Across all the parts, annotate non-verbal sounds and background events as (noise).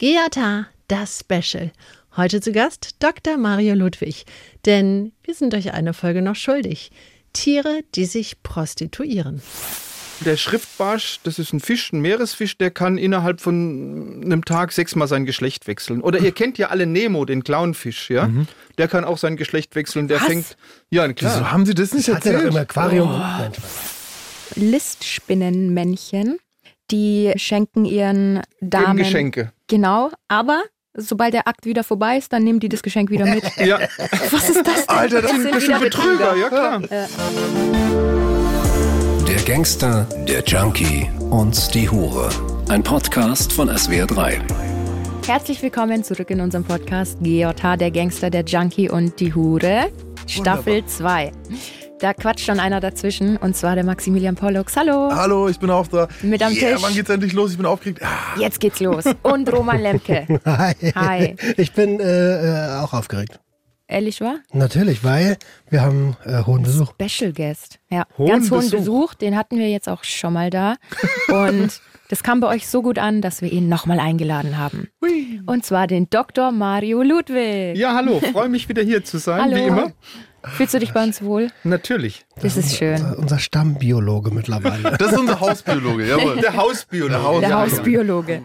Geata, das Special. Heute zu Gast Dr. Mario Ludwig. Denn wir sind euch eine Folge noch schuldig. Tiere, die sich prostituieren. Der Schriftbarsch, das ist ein Fisch, ein Meeresfisch, der kann innerhalb von einem Tag sechsmal sein Geschlecht wechseln. Oder ihr kennt ja alle Nemo, den Clownfisch, ja? Der kann auch sein Geschlecht wechseln. Der Was? fängt. Ja, klar. Wieso haben Sie das nicht Das hat er doch erzählt? im Aquarium. Oh. Listspinnenmännchen, die schenken ihren Geben Damen Geschenke. Genau, aber sobald der Akt wieder vorbei ist, dann nehmen die das Geschenk wieder mit. Ja, Was ist das denn? Alter, das Die sind wieder Betrüger, ja klar. Der Gangster, der Junkie und die Hure. Ein Podcast von SWR3. Herzlich willkommen zurück in unserem Podcast GJH, der Gangster, der Junkie und die Hure, Staffel 2. Da quatscht schon einer dazwischen und zwar der Maximilian Pollux. Hallo. Hallo, ich bin auch da. Mit am yeah, Tisch. Wann geht's endlich los? Ich bin aufgeregt. Ah, Jetzt geht's los. Und Roman Lemke. (laughs) Hi. Hi. Ich bin äh, äh, auch aufgeregt. Ehrlich wahr? Natürlich, weil wir haben äh, hohen Besuch. Special Guest. Ja, Hohen ganz hohen Besuch. Besuch. Den hatten wir jetzt auch schon mal da. Und (laughs) das kam bei euch so gut an, dass wir ihn nochmal eingeladen haben. Und zwar den Dr. Mario Ludwig. Ja, hallo, freue mich wieder hier zu sein, Hallo. wie immer. Fühlst du dich bei uns wohl? Natürlich. Das ist schön. Äh, unser Stammbiologe mittlerweile. (laughs) das ist unser Hausbiologe, jawohl. Der Hausbiologe. Der Haus- Der Hausbiologe.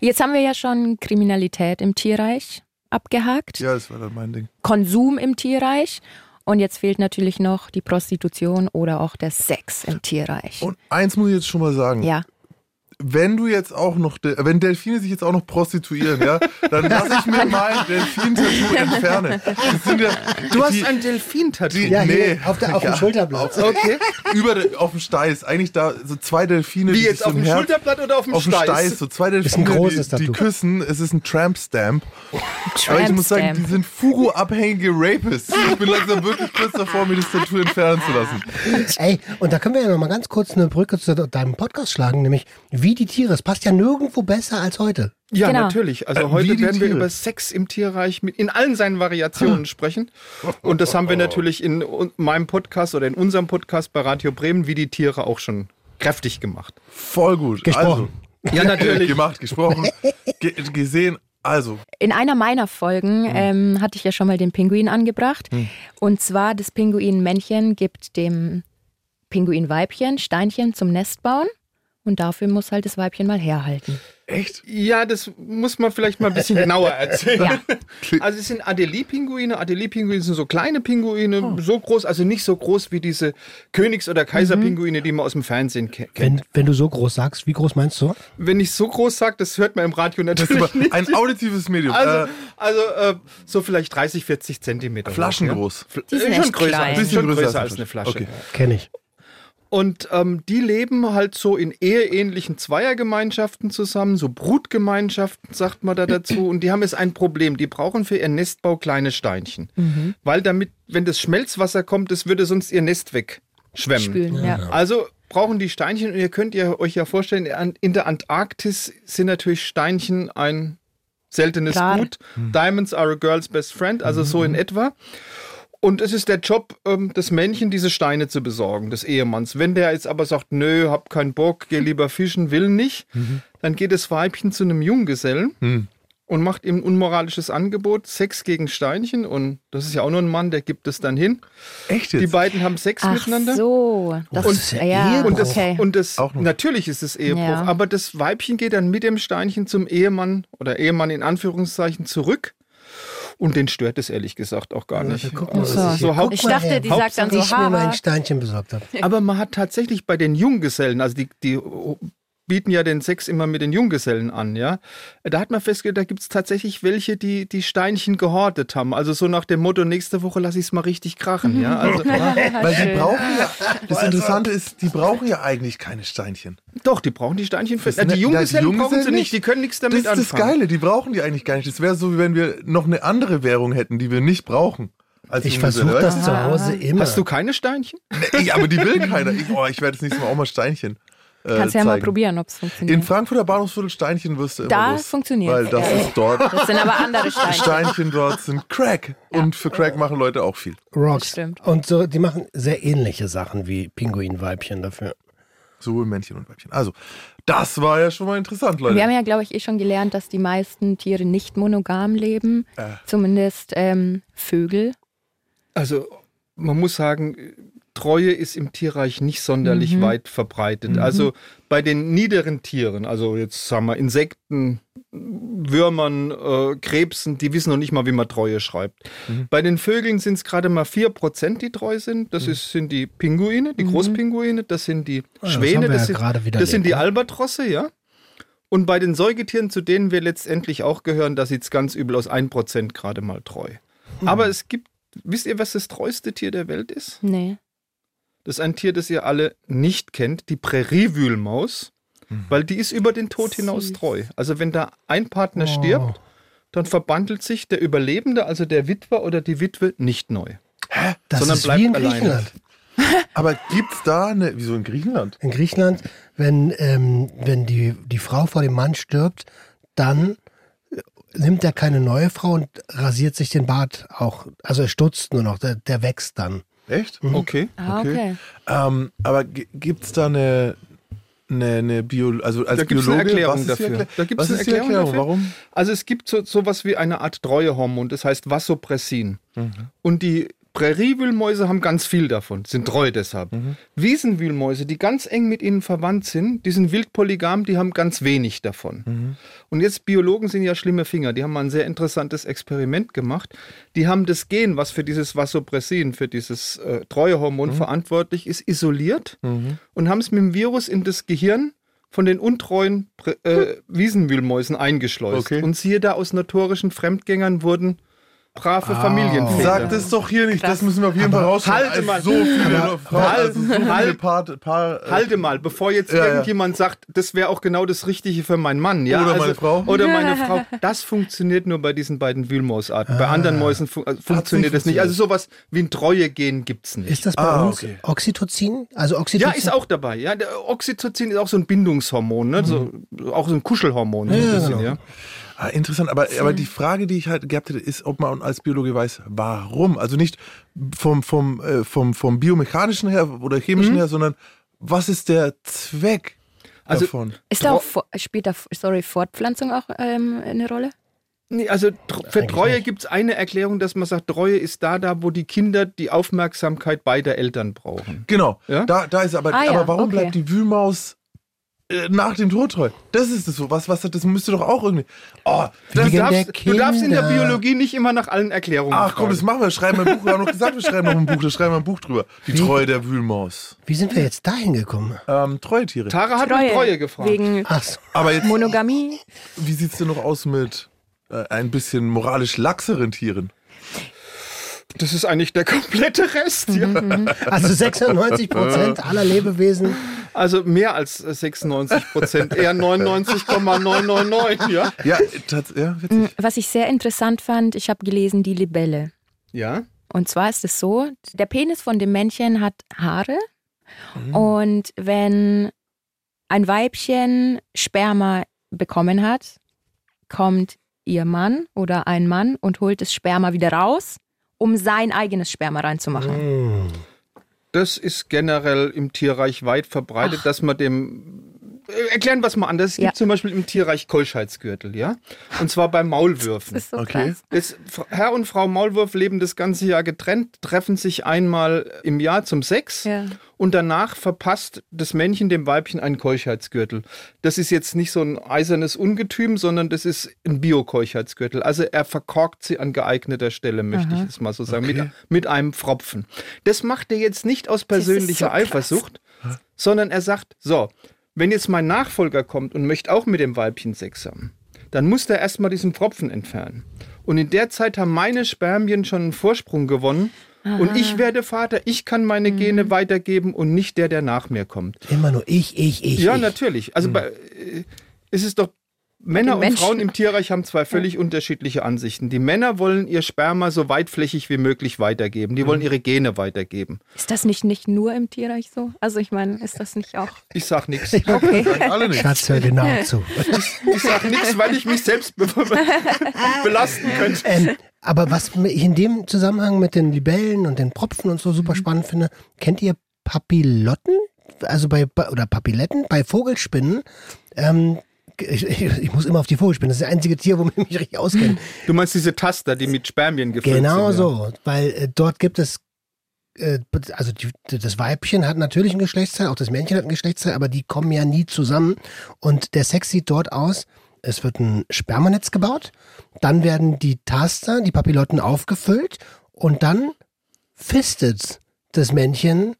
Jetzt haben wir ja schon Kriminalität im Tierreich abgehakt, Ja, das war dann mein Ding. Konsum im Tierreich. Und jetzt fehlt natürlich noch die Prostitution oder auch der Sex im Tierreich. Und eins muss ich jetzt schon mal sagen. Ja. Wenn du jetzt auch noch, de- wenn Delfine sich jetzt auch noch prostituieren, ja, dann lasse ich mir mein Delfin-Tattoo (laughs) entfernen. Das sind ja, Du hast die, ein Delfin-Tattoo. Ja, hier nee, auf, der, auf dem Ja. Schulterblatt. Okay. über de, auf dem Steiß. Eigentlich da so zwei Delfine. Wie die jetzt auf dem Herz- Schulterblatt oder auf dem auf dem Steiß? Steiß, so zwei Ist ein Delfine, großes die, die küssen. Es ist ein Tramp-Stamp. Aber ich muss sagen, die sind Fugo-abhängige Rapists. Ich bin langsam wirklich kurz davor, mir das Tattoo entfernen zu lassen. Ey, und da können wir ja noch mal ganz kurz eine Brücke zu deinem Podcast schlagen, nämlich wie die Tiere. Es passt ja nirgendwo besser als heute. Ja, Genau. natürlich. Also Äh, wie heute werden wir Tiere. über Sex im Tierreich mit, in allen seinen Variationen sprechen. Und das haben wir (laughs) natürlich in meinem Podcast oder in unserem Podcast bei Radio Bremen, wie die Tiere, auch schon kräftig gemacht. Voll gut. Gesprochen. Also, Ja, natürlich. (laughs) Gemacht, gesprochen, ge gesehen. Also, In einer meiner Folgen ähm, hatte ich ja schon mal den Pinguin angebracht. Und zwar das Pinguinmännchen gibt dem Pinguinweibchen Steinchen zum Nest bauen. Und dafür muss halt das Weibchen mal herhalten. echt? Ja, das muss man vielleicht mal ein bisschen (laughs) genauer erzählen. Ja. (laughs) Also es sind Adelie-Pinguine. Adelie-Pinguine sind so kleine Pinguine, so groß, also nicht so groß wie diese Königs- oder Kaiserpinguine, die man aus dem Fernsehen ke- kennt. Wenn, wenn du so groß sagst, wie groß meinst du? Wenn ich so groß sage, das hört man im Radio Das ist natürlich nicht. ein auditives Medium. Also, äh, also äh, so vielleicht 30, 40 Zentimeter. Flaschengroß. Ja. Die sind schon echt größer, klein. als- Bisschen schon größer als eine Flasche. Okay. Kenne ich. Und ähm, die leben halt so in eheähnlichen Zweiergemeinschaften zusammen, so Brutgemeinschaften sagt man da dazu. Und die haben jetzt ein Problem. Die brauchen für ihren Nestbau kleine Steinchen. Weil damit, wenn das Schmelzwasser kommt, das würde sonst ihr Nest wegschwemmen. Spülen, ja. Also brauchen die Steinchen, und ihr könnt ihr euch ja vorstellen, in der Antarktis sind natürlich Steinchen ein seltenes Rar. Gut. Diamonds are a girl's best friend, also so in etwa. Und es ist der Job ähm, des Männchen, diese Steine zu besorgen, des Ehemanns. Wenn der jetzt aber sagt, nö, hab keinen Bock, geh lieber fischen, will nicht, dann geht das Weibchen zu einem Junggesellen und macht ihm ein unmoralisches Angebot, Sex gegen Steinchen. Und das ist ja auch nur ein Mann, der gibt es dann hin. echt Die jetzt? beiden haben Sex Ach miteinander. so. Das Und- ist ja, Ehebruch. Und das, okay. und das natürlich ist es Ehebruch, Ja. aber das Weibchen geht dann mit dem Steinchen zum Ehemann oder Ehemann in Anführungszeichen zurück. Und den stört es ehrlich gesagt auch gar nicht. Guck mal, Also was so ich dachte, die sagt dann so, ich mir mein. Steinchen besorgt habe. Aber man hat tatsächlich bei den Junggesellen, also die, die bieten ja den Sex immer mit den Junggesellen an, ja. Da hat man festgestellt, da gibt es tatsächlich welche, die die Steinchen gehortet haben. Also so nach dem Motto, nächste Woche lasse ich es mal richtig krachen, ja. (laughs) Also, Weil die brauchen ja, das Interessante ist, die brauchen ja eigentlich keine Steinchen. doch, die brauchen die Steinchen für. Das- die na, die Junggesellen brauchen sie Junggesellen nicht, die können nichts Das damit ist das anfangen. Geile, die brauchen die eigentlich gar nicht. Das wäre so, wie wenn wir noch eine andere Währung hätten, die wir nicht brauchen. Als Ich versuche das zu Hause immer. Hast du keine Steinchen? Ey, aber die will keiner. Ich, oh, ich werde das nächste Mal auch mal Steinchen. Äh, Kannst ja mal probieren, ob es In funktioniert. Frankfurter Bahnhofsviertel Steinchen wirst du immer Da los. funktioniert. Weil das Ja. ist dort. Das sind aber andere Steine. Steinchen dort sind Crack. Und für Crack machen Leute auch viel. Rocks. Stimmt. Und so, die machen sehr ähnliche Sachen wie Pinguinweibchen dafür. Sowohl Männchen und Weibchen. Also, Das war ja schon mal interessant, Leute. Wir haben ja, glaube ich, eh schon gelernt, dass die meisten Tiere nicht monogam leben. Äh. Zumindest ähm, Vögel. Also man muss sagen, Treue ist im Tierreich nicht sonderlich weit verbreitet. Also bei den niederen Tieren, also jetzt sagen wir Insekten, Würmern, äh, Krebsen, die wissen noch nicht mal, wie man Treue schreibt. Bei den Vögeln sind es gerade mal 4%, die treu sind. Das ist, sind die Pinguine, die Großpinguine, das sind die das Schwäne, das, ja sind, das sind die Albatrosse, ja. Und bei den Säugetieren, zu denen wir letztendlich auch gehören, da sieht es ganz übel aus, 1% gerade mal treu. Aber es gibt, wisst ihr, was das treueste Tier der Welt ist? Nee. Das ist ein Tier, das ihr alle nicht kennt, die Präriewühlmaus, weil die ist über den Tod hinaus treu. Also wenn da ein Partner Oh. stirbt, dann verbandelt sich der Überlebende, also der Witwer oder die Witwe, nicht neu. Das sondern ist bleibt wie in alleine. Griechenland. (laughs) Aber gibt's da eine, wieso in Griechenland? In Griechenland, wenn, ähm, wenn die, die Frau vor dem Mann stirbt, dann nimmt er keine neue Frau und rasiert sich den Bart auch. Also er stutzt nur noch, der, der wächst dann. Echt? Okay. Ah, Okay. okay. Ähm, aber g- gibt's da eine, eine, eine Bio, also als Da gibt's Biologe, eine Erklärung was dafür. Erklär- Da gibt's was eine Erklärung Erklärung? dafür. Warum? Also es gibt so sowas wie eine Art Treuehormon, das heißt Vasopressin. Und die Präriewühlmäuse haben ganz viel davon, sind treu deshalb. Wiesenwühlmäuse, die ganz eng mit ihnen verwandt sind, die sind wildpolygam, die haben ganz wenig davon. Und jetzt Biologen sind ja schlimme Finger, die haben mal ein sehr interessantes Experiment gemacht. Die haben das Gen, was für dieses Vasopressin, für dieses äh, Treuehormon verantwortlich ist, isoliert und haben es mit dem Virus in das Gehirn von den untreuen äh, Wiesenwühlmäusen eingeschleust. Okay. Und siehe da, aus notorischen Fremdgängern wurden brave Familienväter. Sag das doch hier nicht, das müssen wir auf jeden Fall rausschneiden. Halte mal. Also so viele Frauen, halt- also so viele halt- Paar, Paar, äh, Halte mal, bevor jetzt Ja, ja. irgendjemand sagt, das wäre auch genau das Richtige für meinen Mann. Ja, Oder also, meine Frau. Oder meine (laughs) Frau. Das funktioniert nur bei diesen beiden Wühlmausarten. Bei anderen Mäusen fun äh, funktioniert das nicht. funktioniert. Also sowas wie ein Treue-Gen gibt es nicht. Ist das bei Ah, uns okay. Oxytocin? Also ja, Oxytocin? ist auch dabei. Ja, Oxytocin ist auch so ein Bindungshormon, ne? so, auch so ein Kuschelhormon. So ein Ja, bisschen, genau. ja. Ah, interessant, aber, aber die Frage, die ich halt gehabt hätte, ist, ob man als Biologe weiß, warum. Also nicht vom, vom, äh, vom, vom biomechanischen her oder chemischen her, sondern was ist der Zweck Also- davon? Ist da auch vor, später, sorry, Fortpflanzung auch ähm, eine Rolle? Nee, also tr- für Eigentlich Treue gibt es eine Erklärung, dass man sagt, Treue ist da, da, wo die Kinder die Aufmerksamkeit beider Eltern brauchen. Genau, Ja? da, da ist aber, Ah ja, aber warum okay. bleibt die Wühlmaus nach dem Tod treu? Das ist es so. Was, was, das müsste doch auch irgendwie. Oh, Du Wegen der darfst, du darfst in der. Biologie nicht immer nach allen Erklärungen ach komm, das fragen. machen wir. Schreiben wir ein Buch. Wir haben doch gesagt, wir schreiben noch ein Buch. Da schreiben wir ein Buch drüber. Die Wie? Treue der Wühlmaus. Wie sind wir jetzt dahin gekommen? Ähm, Treue-Tiere. Tara hat nach Treue gefragt. Wegen Ach so. Aber jetzt, Monogamie. wie sieht's denn noch aus mit äh, ein bisschen moralisch laxeren Tieren? Das ist eigentlich der komplette Rest. Ja. Also 96 Prozent aller Lebewesen. Also mehr als äh, 96 Prozent, eher 99,999. Ja. Ja, ja, witzig. Was ich sehr interessant fand, ich habe gelesen, die Libelle. ja. Und zwar ist es so, der Penis von dem Männchen hat Haare und wenn ein Weibchen Sperma bekommen hat, kommt ihr Mann oder ein Mann und holt das Sperma wieder raus, um sein eigenes Sperma reinzumachen. Hm. Das ist generell im Tierreich weit verbreitet, dass man dem. Äh, Erklären wir es mal anders. Es gibt Ja. zum Beispiel im Tierreich Keuschheitsgürtel, ja? Und zwar bei Maulwürfen. Das ist so Okay. krass. Das, Herr und Frau Maulwurf leben das ganze Jahr getrennt, treffen sich einmal im Jahr zum Sex Ja. und danach verpasst das Männchen dem Weibchen einen Keuschheitsgürtel. Das ist jetzt nicht so ein eisernes Ungetüm, sondern das ist ein Bio-Keuschheitsgürtel. Also er verkorkt sie an geeigneter Stelle, möchte ich es mal so sagen, mit, mit einem Pfropfen. Das macht er jetzt nicht aus persönlicher so krass. Eifersucht, sondern er sagt, so, wenn jetzt mein Nachfolger kommt und möchte auch mit dem Weibchen Sex haben, dann muss der erstmal diesen Pfropfen entfernen. Und in der Zeit haben meine Spermien schon einen Vorsprung gewonnen. Und ich werde Vater, ich kann meine Mhm. Gene weitergeben und nicht der, der nach mir kommt. Immer nur ich, ich, ich. Ja, ich. natürlich. Also bei, äh, ist es doch, Männer und Menschen. Frauen im Tierreich haben zwei völlig unterschiedliche Ansichten. Die Männer wollen ihr Sperma so weitflächig wie möglich weitergeben. Die wollen ihre Gene weitergeben. Ist das nicht, nicht nur im Tierreich so? Also ich meine, ist das nicht auch... Ich sag nichts. (laughs) Okay. Alle nicht. Schatz, hör genau zu. Ich sag nichts, weil ich mich selbst be (laughs) belasten könnte. Ähm, aber was ich in dem Zusammenhang mit den Libellen und den Propfen und so super spannend finde, kennt ihr Papillotten? also bei, bei- oder Papilletten, bei Vogelspinnen, ähm, ich, ich, ich muss immer auf die Vogelspinnen, das ist das einzige Tier, womit ich mich richtig auskenne. Du meinst diese Taster, die mit Spermien gefüllt Genau sind? ja. so, weil äh, dort gibt es, äh, also die, das Weibchen hat natürlich ein Geschlechtsteil, auch das Männchen hat ein Geschlechtsteil, aber die kommen ja nie zusammen. Und der Sex sieht dort aus, es wird ein Spermanetz gebaut, dann werden die Taster, die Papillotten aufgefüllt und dann fistet das Männchen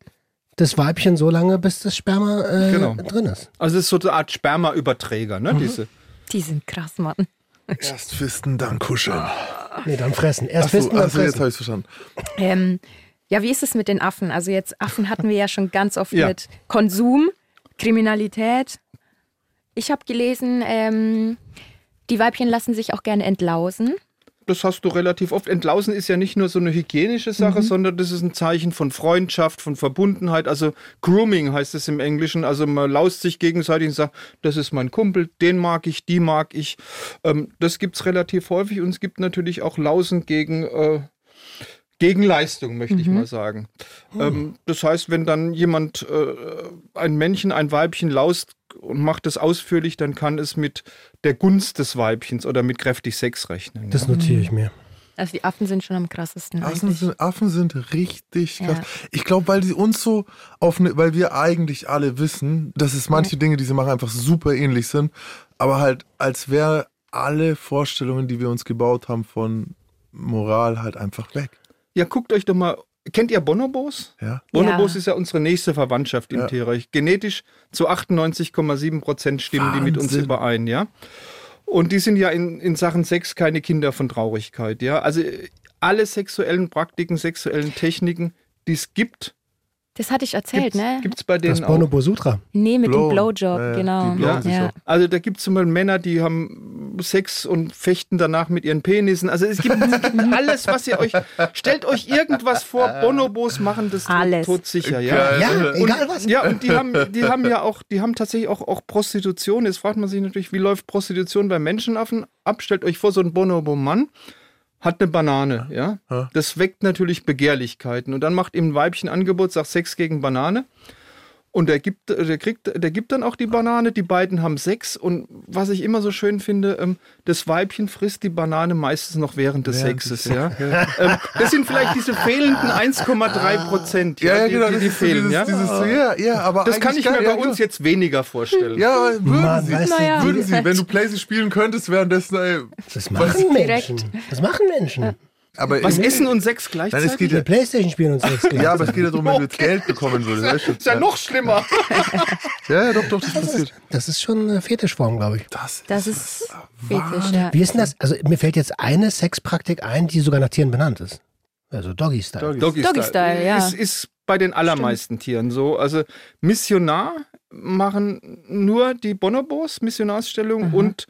das Weibchen so lange, bis das Sperma äh, Genau. drin ist. Also es ist so eine Art Spermaüberträger, ne? Diese. Die sind krass, Mann. Erst fisten, dann kuscheln. Nee, dann fressen. Erst Achso, fisten, dann achso, jetzt fressen. habe ich verstanden. Ähm, ja, wie ist es mit den Affen? Also jetzt Affen hatten wir ja schon ganz oft Ja. mit Konsum, Kriminalität. Ich habe gelesen, ähm, die Weibchen lassen sich auch gerne entlausen. Das hast du relativ oft. Entlausen ist ja nicht nur so eine hygienische Sache, sondern das ist ein Zeichen von Freundschaft, von Verbundenheit. Also Grooming heißt es im Englischen. Also man laust sich gegenseitig und sagt, das ist mein Kumpel, den mag ich, die mag ich. Ähm, das gibt es relativ häufig und es gibt natürlich auch Lausen gegen, äh, gegen Leistung, möchte ich mal sagen. Ähm, das heißt, wenn dann jemand, äh, ein Männchen, ein Weibchen laust und macht das ausführlich, dann kann es mit der Gunst des Weibchens oder mit kräftig Sex rechnen. Das notiere ich mir. Also die Affen sind schon am krassesten. Affen sind, Affen sind richtig krass. Ja. Ich glaube, weil die uns so auf ne, weil wir eigentlich alle wissen, dass es manche Dinge, die sie machen, einfach super ähnlich sind, aber halt als wäre alle Vorstellungen, die wir uns gebaut haben von Moral halt einfach weg. Ja, guckt euch doch mal. Kennt ihr Bonobos? Ja. Bonobos Ja. ist ja unsere nächste Verwandtschaft im Ja. Tierreich. Genetisch zu 98,7 Prozent stimmen die mit uns Wahnsinn. überein, ja. Und die sind ja in, in Sachen Sex keine Kinder von Traurigkeit, ja. Also alle sexuellen Praktiken, sexuellen Techniken, die es gibt, Das hatte ich erzählt, gibt's, ne? gibt's bei Das denen auch. Bonobo Sutra. Nee, mit Blow. dem Blowjob, Ja, ja, genau. Ja. Ja. Also da gibt es zum Beispiel Männer, die haben Sex und fechten danach mit ihren Penissen. Also es gibt, es gibt alles, was ihr euch. Stellt euch irgendwas vor, Bonobos machen das Alles. todsicher, ja. Geil. Ja, Und, egal was. Ja, und die haben, die haben ja auch, die haben tatsächlich auch, auch Prostitution. Jetzt fragt man sich natürlich, wie läuft Prostitution bei Menschenaffen ab? Stellt euch vor, so ein Bonobo-Mann hat eine Banane, ja. Das weckt natürlich Begehrlichkeiten. Und dann macht ihm ein Weibchen Angebot, sagt Sex gegen Banane. Und der gibt, der kriegt, der gibt dann auch die Banane. Die beiden haben Sex. Und was ich immer so schön finde, ähm, das Weibchen frisst die Banane meistens noch während des Während Sexes. des Ja. ähm, das sind vielleicht diese fehlenden 1,3 Prozent, Ja, ja, die, genau, die, das die fehlen. dieses, ja? dieses, ja, ja, aber Das kann ich mir bei ja, uns jetzt weniger vorstellen. Ja, aber würden Mann, sie. weißt du, Naja. Würden sie, wenn du Playstation spielen könntest, währenddessen, ey, Das machen Direkt. Menschen. Das machen Menschen. Aber Was. Essen und Sex Nein, gleichzeitig? es geht ja, Playstation spielen uns nichts ja, aber es geht ja darum, wenn du jetzt Geld bekommen würdest. Weißt du? ist ja noch schlimmer. (laughs) Ja, ja, doch, doch, das passiert. Das ist schon eine Fetischform, glaube ich. Das, Das ist Fetisch, ja. Wie ist denn das? Also mir fällt jetzt eine Sexpraktik ein, die sogar nach Tieren benannt ist. Also Doggy-Style. Doggy, Doggy-Style, ja. Ist, ist bei den allermeisten Tieren so. Also Missionar machen nur die Bonobos, Missionarsstellung und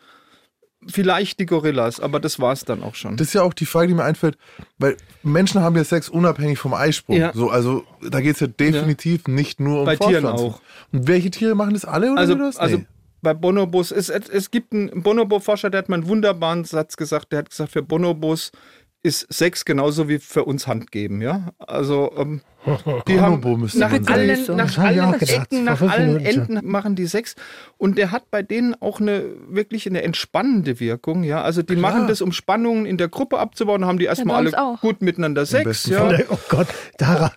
vielleicht die Gorillas, aber das war es dann auch schon. Das ist ja auch die Frage, die mir einfällt, weil Menschen haben ja Sex unabhängig vom Eisprung. Ja. So, also da geht es ja definitiv nicht nur um Bei Tieren auch. Und welche Tiere machen das alle oder also, das? also Nee. bei Bonobos, es, es gibt einen Bonobo-Forscher, der hat mal einen wunderbaren Satz gesagt, der hat gesagt, für Bonobos ist Sex genauso wie für uns Hand geben, ja. Also ähm, die haben nach man sagen. allen, So. nach allen Ecken, nach allen. Enden machen die Sex und der hat bei denen auch eine wirklich eine entspannende Wirkung, ja. Also die machen das, um Spannungen in der Gruppe abzubauen, haben die erstmal uns alle auch. gut miteinander Sex, ja. Oh Gott, Dara.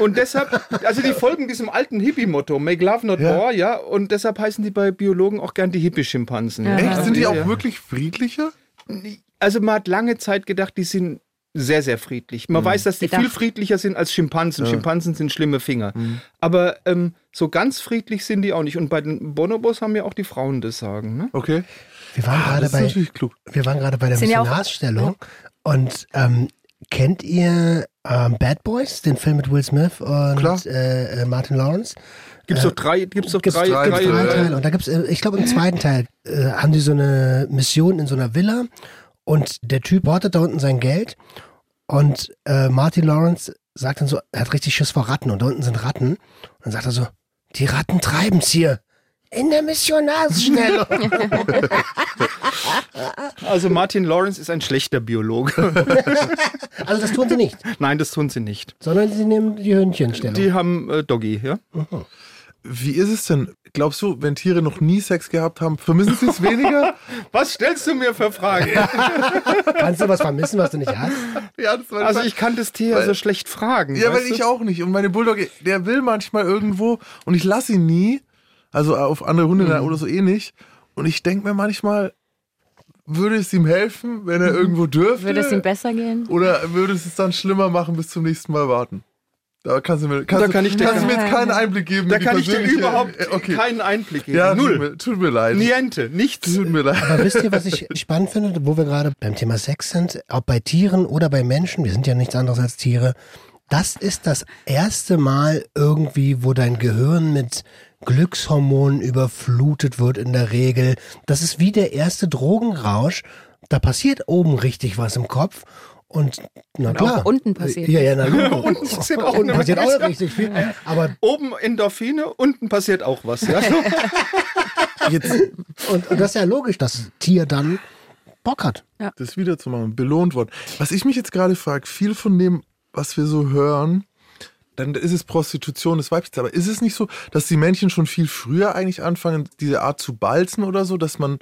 Und deshalb, also die folgen diesem alten Hippie-Motto, make love not Ja. war, ja. Und deshalb heißen die bei Biologen auch gern die Hippie-Schimpansen. Ja. Echt? Sind die Ja, auch ja. wirklich friedlicher? Also man hat lange Zeit gedacht, die sind sehr, sehr friedlich. Man weiß, dass die Gedacht. viel friedlicher sind als Schimpansen. Schimpansen sind schlimme Finger. Aber ähm, so ganz friedlich sind die auch nicht. Und bei den Bonobos haben ja auch die Frauen das Sagen. Ne? Okay. Wir waren Ah, gerade das ist bei, natürlich klug. wir waren gerade bei der ja Missionarsstellung und ähm, kennt ihr ähm, Bad Boys, den Film mit Will Smith und äh, äh, Martin Lawrence? Gibt es doch drei, gibt's doch Gibt's drei, drei- drei, drei äh, Teile. Und da gibt's, äh, ich glaube, im zweiten Teil äh, haben die so eine Mission in so einer Villa und der Typ hortet da unten sein Geld und äh, Martin Lawrence sagt dann so, er hat richtig Schiss vor Ratten und da unten sind Ratten. Und dann sagt er so, die Ratten treiben's hier. In der Missionarsstellung. (laughs) Also Martin Lawrence ist ein schlechter Biologe. (laughs) Also das tun sie nicht, Nein, das tun sie nicht. sondern sie nehmen die Hühnchenstellung. Die haben äh, Doggy, ja? Wie ist es denn? Glaubst du, wenn Tiere noch nie Sex gehabt haben, vermissen sie es weniger? (laughs) Was stellst du mir für Fragen? (laughs) Kannst du was vermissen, was du nicht hast? ja, das war Also ich kann das Tier Weil- so schlecht fragen. Ja, weil weißt ich du? auch nicht. Und meine Bulldogge, der will manchmal irgendwo und ich lasse ihn nie. Also auf andere Hunde Mhm. oder so eh nicht. Und ich denke mir manchmal, würde es ihm helfen, wenn Mhm. er irgendwo dürfte? Würde es ihm besser gehen? Oder würde es es dann schlimmer machen, bis zum nächsten Mal warten? Da kannst du mir, kannst Da du, kann ich dir kannst du mir keinen- jetzt keinen Einblick geben. Da kann ich dir überhaupt Äh, okay. keinen Einblick geben. Ja, Null. Tut mir, tut mir leid. Niente, nichts. Tut mir leid. Aber wisst ihr, was ich spannend finde, wo wir gerade beim Thema Sex sind, ob bei Tieren oder bei Menschen, wir sind ja nichts anderes als Tiere, das ist das erste Mal irgendwie, wo dein Gehirn mit Glückshormonen überflutet wird in der Regel. Das ist wie der erste Drogenrausch. Da passiert oben richtig was im Kopf. Und na klar. auch unten passiert Ja, ja, na, (laughs) Unten passiert auch unten passiert auch richtig viel. Aber Oben Endorphine, unten passiert auch was. Ja? (laughs) Jetzt und, und das ist ja logisch, dass das Tier dann Bock hat. das wiederzumachen, belohnt worden. Was ich mich jetzt gerade frage, viel von dem, was wir so hören, dann ist es Prostitution des Weibchens. Aber ist es nicht so, dass die Männchen schon viel früher eigentlich anfangen, diese Art zu balzen oder so, dass man.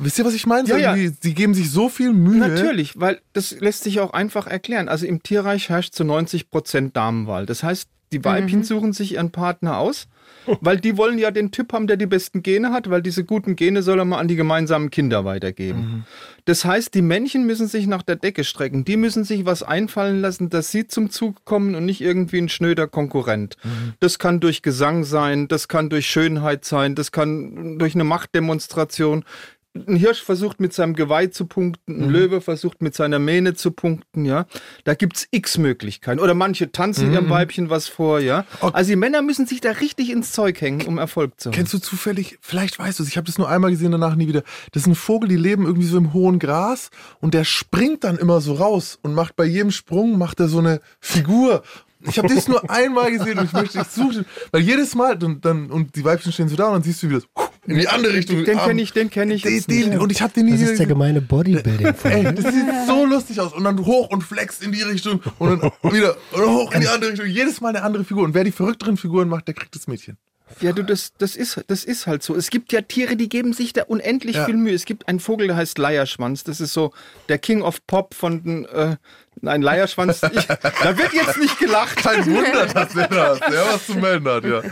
Wisst ihr, was ich meine? So Ja, ja. irgendwie, Sie geben sich so viel Mühe. Natürlich, weil das lässt sich auch einfach erklären. Also im Tierreich herrscht zu 90 Prozent Damenwahl. Das heißt, die Weibchen suchen sich ihren Partner aus, (laughs) weil die wollen ja den Typ haben, der die besten Gene hat, weil diese guten Gene soll er mal an die gemeinsamen Kinder weitergeben. Das heißt, die Männchen müssen sich nach der Decke strecken. Die müssen sich was einfallen lassen, dass sie zum Zug kommen und nicht irgendwie ein schnöder Konkurrent. Das kann durch Gesang sein, das kann durch Schönheit sein, das kann durch eine Machtdemonstration. Ein Hirsch versucht mit seinem Geweih zu punkten, ein Löwe versucht mit seiner Mähne zu punkten, ja. Da gibt's x Möglichkeiten. Oder manche tanzen ihrem Weibchen was vor, ja. Also die Männer müssen sich da richtig ins Zeug hängen, um Erfolg zu haben. Kennst du zufällig, vielleicht weißt du es, ich habe das nur einmal gesehen, danach nie wieder. Das ist ein Vogel, die leben irgendwie so im hohen Gras und der springt dann immer so raus und macht bei jedem Sprung macht er so eine Figur. Ich habe das nur (laughs) einmal gesehen und ich möchte ich suchen, weil jedes Mal dann, dann und die Weibchen stehen so da und dann siehst du wie das in die andere Richtung. Den kenne ich, den kenne ich Den, den, und ich habe den nie Das ist der gemeine bodybuilding (laughs) Ey, das sieht so lustig aus. Und dann hoch und flex in die Richtung und dann wieder und hoch in die andere Richtung. Jedes Mal eine andere Figur. Und wer die verrückteren Figuren macht, der kriegt das Mädchen. Ja, du, das, das, ist, das ist halt so. Es gibt ja Tiere, die geben sich da unendlich Ja. viel Mühe. Es gibt einen Vogel, der heißt Leierschwanz. Das ist so der King of Pop von den, äh, nein, Leierschwanz. Ich, da wird jetzt nicht gelacht. Kein Wunder, dass der da ist. Der was zu melden hat, ja.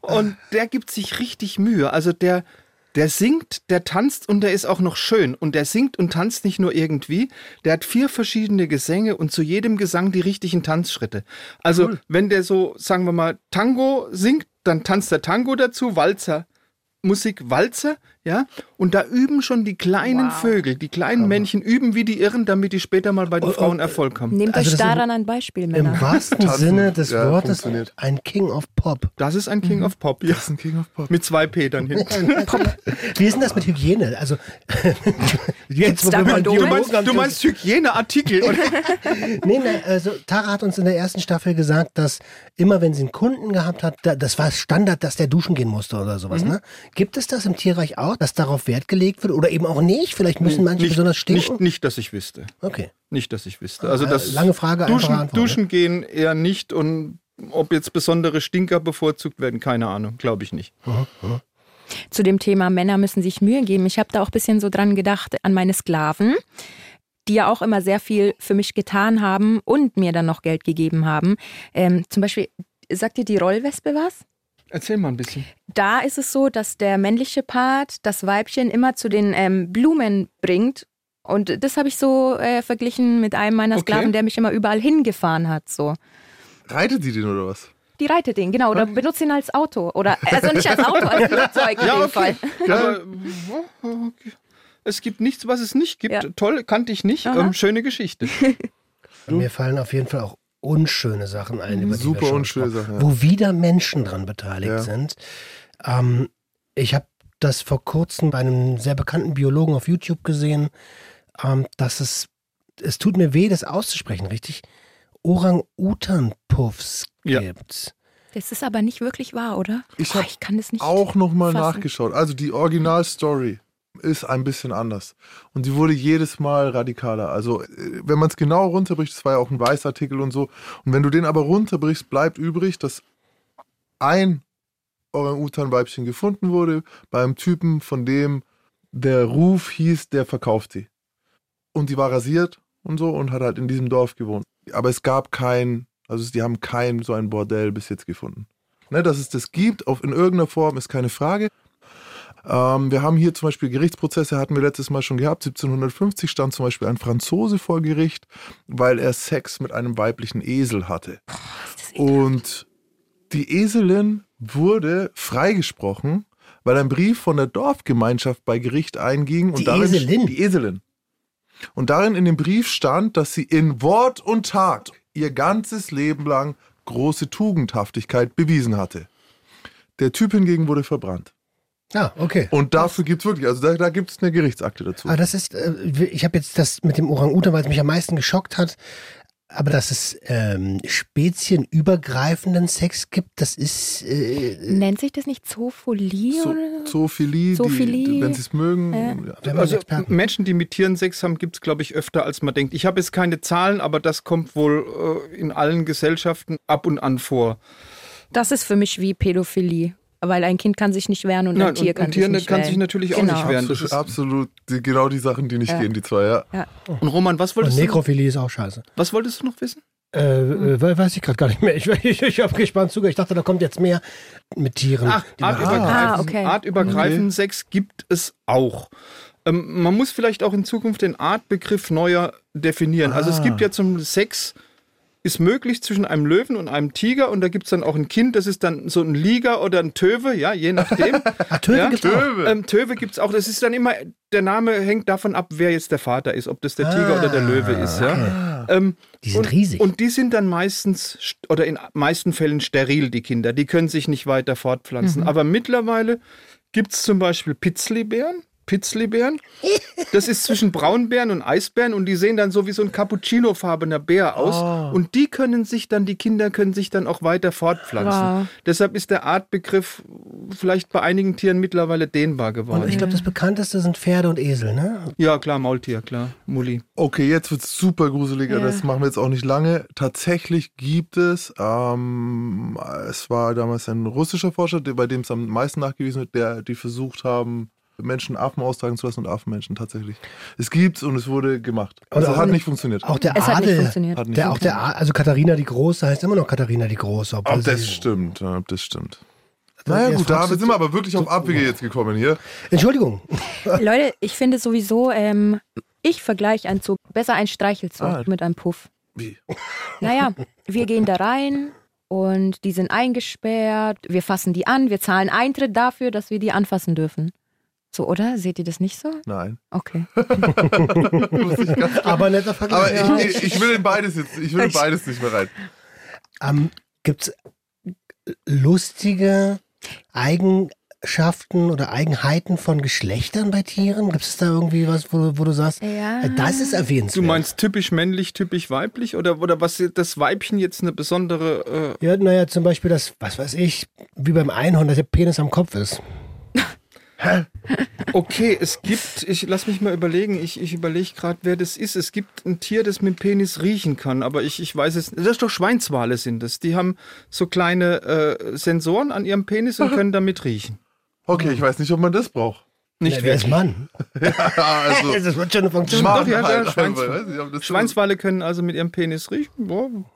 Und der gibt sich richtig Mühe. Also der, der singt, der tanzt und der ist auch noch schön. Und der singt und tanzt nicht nur irgendwie. Der hat vier verschiedene Gesänge und zu jedem Gesang die richtigen Tanzschritte. Also wenn der so, sagen wir mal, Tango singt, dann tanzt der Tango dazu, Walzer. Musik Walzer, ja, und da üben schon die kleinen Vögel, die kleinen Männchen üben wie die Irren, damit die später mal bei den Frauen Erfolg haben. Nehmt Also euch daran ein Beispiel, Im Männer. wahrsten Tanzen. Sinne des Ja, Wortes funktioniert. ein King of Pop. Das ist ein King of Pop, ja. Das ist ein King of Pop. Mit zwei P dann hinten. Wie ist denn das mit Hygiene? Also (laughs) jetzt, wo da wir mal Kondome? Du meinst, du meinst Hygieneartikel, oder? (laughs) Nee, nee, also Tara hat uns in der ersten Staffel gesagt, dass immer wenn sie einen Kunden gehabt hat, da, das war Standard, dass der duschen gehen musste oder Mhm. sowas. Ne? Gibt es das im Tierreich auch, dass darauf Wert gelegt wird oder eben auch nicht? Vielleicht müssen manche nicht, besonders stinken. nicht, nicht, dass ich wüsste. Okay. Nicht, dass ich wüsste. Also Äh, das lange Frage, Duschen, Antwort? Duschen gehen eher nicht und ob jetzt besondere Stinker bevorzugt werden, keine Ahnung, glaube ich nicht. zu dem Thema Männer müssen sich Mühe geben. Ich habe da auch ein bisschen so dran gedacht an meine Sklaven, die ja auch immer sehr viel für mich getan haben und mir dann noch Geld gegeben haben. Ähm, zum Beispiel, sagt dir die Rollwespe was? Erzähl mal ein bisschen. Da ist es so, dass der männliche Part das Weibchen immer zu den ähm, Blumen bringt. Und das habe ich so äh, verglichen mit einem meiner Okay. Sklaven, der mich immer überall hingefahren hat. So. Reitet die den oder was? Die reitet den, genau, oder benutzt ihn als Auto. Oder also nicht als Auto, als (laughs) Flugzeug in Ja, dem okay. Fall. Aber okay. es gibt nichts, was es nicht gibt. Ja. Toll, kannte ich nicht. Ähm, schöne Geschichte. (laughs) Mir fallen auf jeden Fall auch unschöne Sachen ein, über die Super wir schon unschöne Sachen, ja. Wo wieder Menschen dran beteiligt Ja. sind. Ähm, ich habe das vor kurzem bei einem sehr bekannten Biologen auf YouTube gesehen, ähm, dass es, es tut mir weh, das auszusprechen, richtig? Orang-Utan-Puffs Ja. gibt. Das ist aber nicht wirklich wahr, oder? Ich hab ich kann das nicht. Auch nochmal nachgeschaut. Also die Originalstory. Ist ein bisschen anders. Und die wurde jedes Mal radikaler. Also, äh, wenn man es genau runterbricht, das war ja auch ein Weißartikel und so. Und wenn du den aber runterbrichst, bleibt übrig, dass ein Orang-Utan-Weibchen gefunden wurde beim Typen, von dem der Ruf hieß, der verkauft sie. Und die war rasiert und so und hat halt in diesem Dorf gewohnt. Aber es gab kein, also die haben kein so ein Bordell bis jetzt gefunden. Ne, dass es das gibt, auf, in irgendeiner Form, ist keine Frage. Ähm, wir haben hier zum Beispiel Gerichtsprozesse, hatten wir letztes Mal schon gehabt. 1750 stand zum Beispiel ein Franzose vor Gericht, weil er Sex mit einem weiblichen Esel hatte. Und die Eselin wurde freigesprochen, weil ein Brief von der Dorfgemeinschaft bei Gericht einging. Und Die darin, Eselin? Die Eselin. Und darin in dem Brief stand, dass sie in Wort und Tat ihr ganzes Leben lang große Tugendhaftigkeit bewiesen hatte. Der Typ hingegen wurde verbrannt. Ah, okay. Und dafür gibt es wirklich, also da, da gibt es eine Gerichtsakte dazu. Aber das ist, äh, ich habe jetzt das mit dem Orang-Utan, weil es mich am meisten geschockt hat. Aber dass es ähm, spezienübergreifenden Sex gibt, das ist. Äh, Nennt sich das nicht Zoophilie? So, oder? Zoophilie, Zoophilie. Die, wenn sie es mögen. Ja. Ja. Also. Menschen, die mit Tieren Sex haben, gibt es, glaube ich, öfter, als man denkt. Ich habe jetzt keine Zahlen, aber das kommt wohl äh, in allen Gesellschaften ab und an vor. Das ist für mich wie Pädophilie. Weil ein Kind kann sich nicht wehren und ein Nein, Tier und kann ein Tier sich nicht kann wehren. sich natürlich auch genau. nicht wehren. Das Absolut, ist- absolut die, genau die Sachen, die nicht Ja. gehen, die zwei, ja. Ja. Und Roman, was Und wolltest, du, Nekrophilie ist auch scheiße. was wolltest du noch wissen? Äh, we- weiß ich gerade gar nicht mehr. Ich, (laughs) ich, ich habe gespannt zugehört. Ich dachte, da kommt jetzt mehr mit Tieren. Ach, artübergreifend, Ah, okay. artübergreifend Sex gibt es auch. Ähm, man muss vielleicht auch in Zukunft den Artbegriff neuer definieren. Also es Ah. gibt ja zum Sex ist möglich zwischen einem Löwen und einem Tiger und da gibt es dann auch ein Kind, das ist dann so ein Liger oder ein Töwe, ja, je nachdem. (laughs) Ah, Töwe ja? gibt's auch. Töwe. Ähm, Töwe gibt es auch. Das ist dann immer, der Name hängt davon ab, wer jetzt der Vater ist, ob das der Tiger oder der Löwe ist. Ja? Ähm, Die sind und, riesig. Und die sind dann meistens st- oder in meisten Fällen steril, die Kinder. Die können sich nicht weiter fortpflanzen. Aber mittlerweile gibt es zum Beispiel Pitzlibären. Pitzlibären. Das ist zwischen Braunbären und Eisbären und die sehen dann so wie so ein cappuccinofarbener Bär aus. Und die können sich dann, die Kinder können sich dann auch weiter fortpflanzen. Wow. Deshalb ist der Artbegriff vielleicht bei einigen Tieren mittlerweile dehnbar geworden. Und ich glaube, das bekannteste sind Pferde und Esel, ne? ja, klar, Maultier, klar. Mulli. Okay, jetzt wird es super gruseliger, Ja. das machen wir jetzt auch nicht lange. Tatsächlich gibt es, ähm, es war damals ein russischer Forscher, bei dem es am meisten nachgewiesen wird, der, die versucht haben, Menschen Affen austragen zu lassen und Affenmenschen tatsächlich. Es gibt's und es wurde gemacht. Also es hat nicht- funktioniert. Auch der Es hat nicht Adel. funktioniert. Hat nicht Der, auch der, also Katharina die Große heißt immer noch Katharina die Große. obwohl Ob das sie- stimmt, ja, ob das stimmt. Also Naja gut, da sind wir aber wirklich auf Abwege jetzt gekommen hier. Entschuldigung. (laughs) Leute, ich finde sowieso, ähm, ich vergleiche ein Zoo besser ein Streichelzoo Ah. mit einem Puff. Wie? Naja, (laughs) wir gehen da rein und die sind eingesperrt, wir fassen die an, wir zahlen Eintritt dafür, dass wir die anfassen dürfen. So, oder? Seht ihr das nicht so? Nein. Okay. (laughs) Aber netter aber Vergleich. ich, ich, ich will in beides jetzt, ich will in beides nicht mehr rein. Ähm, Gibt es lustige Eigenschaften oder Eigenheiten von Geschlechtern bei Tieren? Gibt es da irgendwie was, wo, wo du sagst, Ja. das ist erwähnenswert? Du meinst typisch männlich, typisch weiblich? Oder, oder was das Weibchen jetzt eine besondere. Äh, Ja, naja, zum Beispiel das, was weiß ich, wie beim Einhorn, dass der Penis am Kopf ist. Okay, es gibt, ich lass mich mal überlegen, ich, ich überlege gerade, wer das ist. Es gibt ein Tier, das mit dem Penis riechen kann, aber ich, ich weiß es. Das ist doch Schweinswale sind das. Die haben so kleine äh, Sensoren an ihrem Penis und (laughs) können damit riechen. Okay, ich weiß nicht, ob man das braucht. Nicht Na, wer ist. Mann? (laughs) Ja, also. (laughs) Das wird schon eine Funktion. Mann Doch, ja, halt, Schweins- nicht, das Schweinswale können also mit ihrem Penis riechen.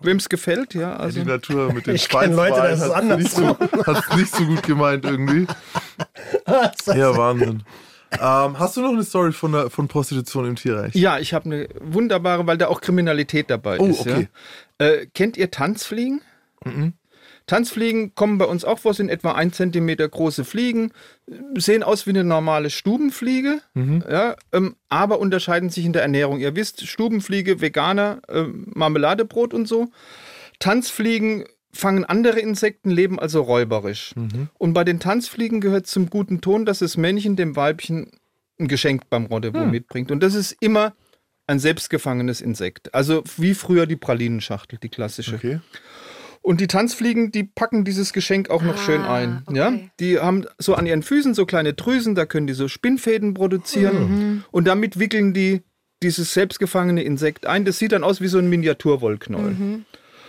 Wem es gefällt, ja. Also. die Natur mit den (laughs) Ich kenn Leute, da ist es Schweinswalen hat's nicht, so, hat's nicht so gut gemeint irgendwie. Ja, Wahnsinn. Ähm, hast du noch eine Story von, der, von Prostitution im Tierreich? Ja, ich habe eine wunderbare, weil da auch Kriminalität dabei Oh, ist. okay. Ja. Äh, kennt ihr Tanzfliegen? Tanzfliegen kommen bei uns auch vor, sind etwa ein Zentimeter große Fliegen, sehen aus wie eine normale Stubenfliege, ja, ähm, aber unterscheiden sich in der Ernährung. Ihr wisst, Stubenfliege, Veganer, ähm, Marmeladebrot und so. Tanzfliegen fangen andere Insekten, leben also räuberisch. Und bei den Tanzfliegen gehört zum guten Ton, dass das Männchen dem Weibchen ein Geschenk beim Rendezvous mitbringt. Und das ist immer ein selbstgefangenes Insekt. Also wie früher die Pralinenschachtel, die klassische. Okay. Und die Tanzfliegen, die packen dieses Geschenk auch noch Ah, schön ein. okay. Ja? Die haben so an ihren Füßen so kleine Drüsen, da können die so Spinnfäden produzieren. Mhm. Und damit wickeln die dieses selbstgefangene Insekt ein. Das sieht dann aus wie so ein Miniaturwollknäuel. Mhm.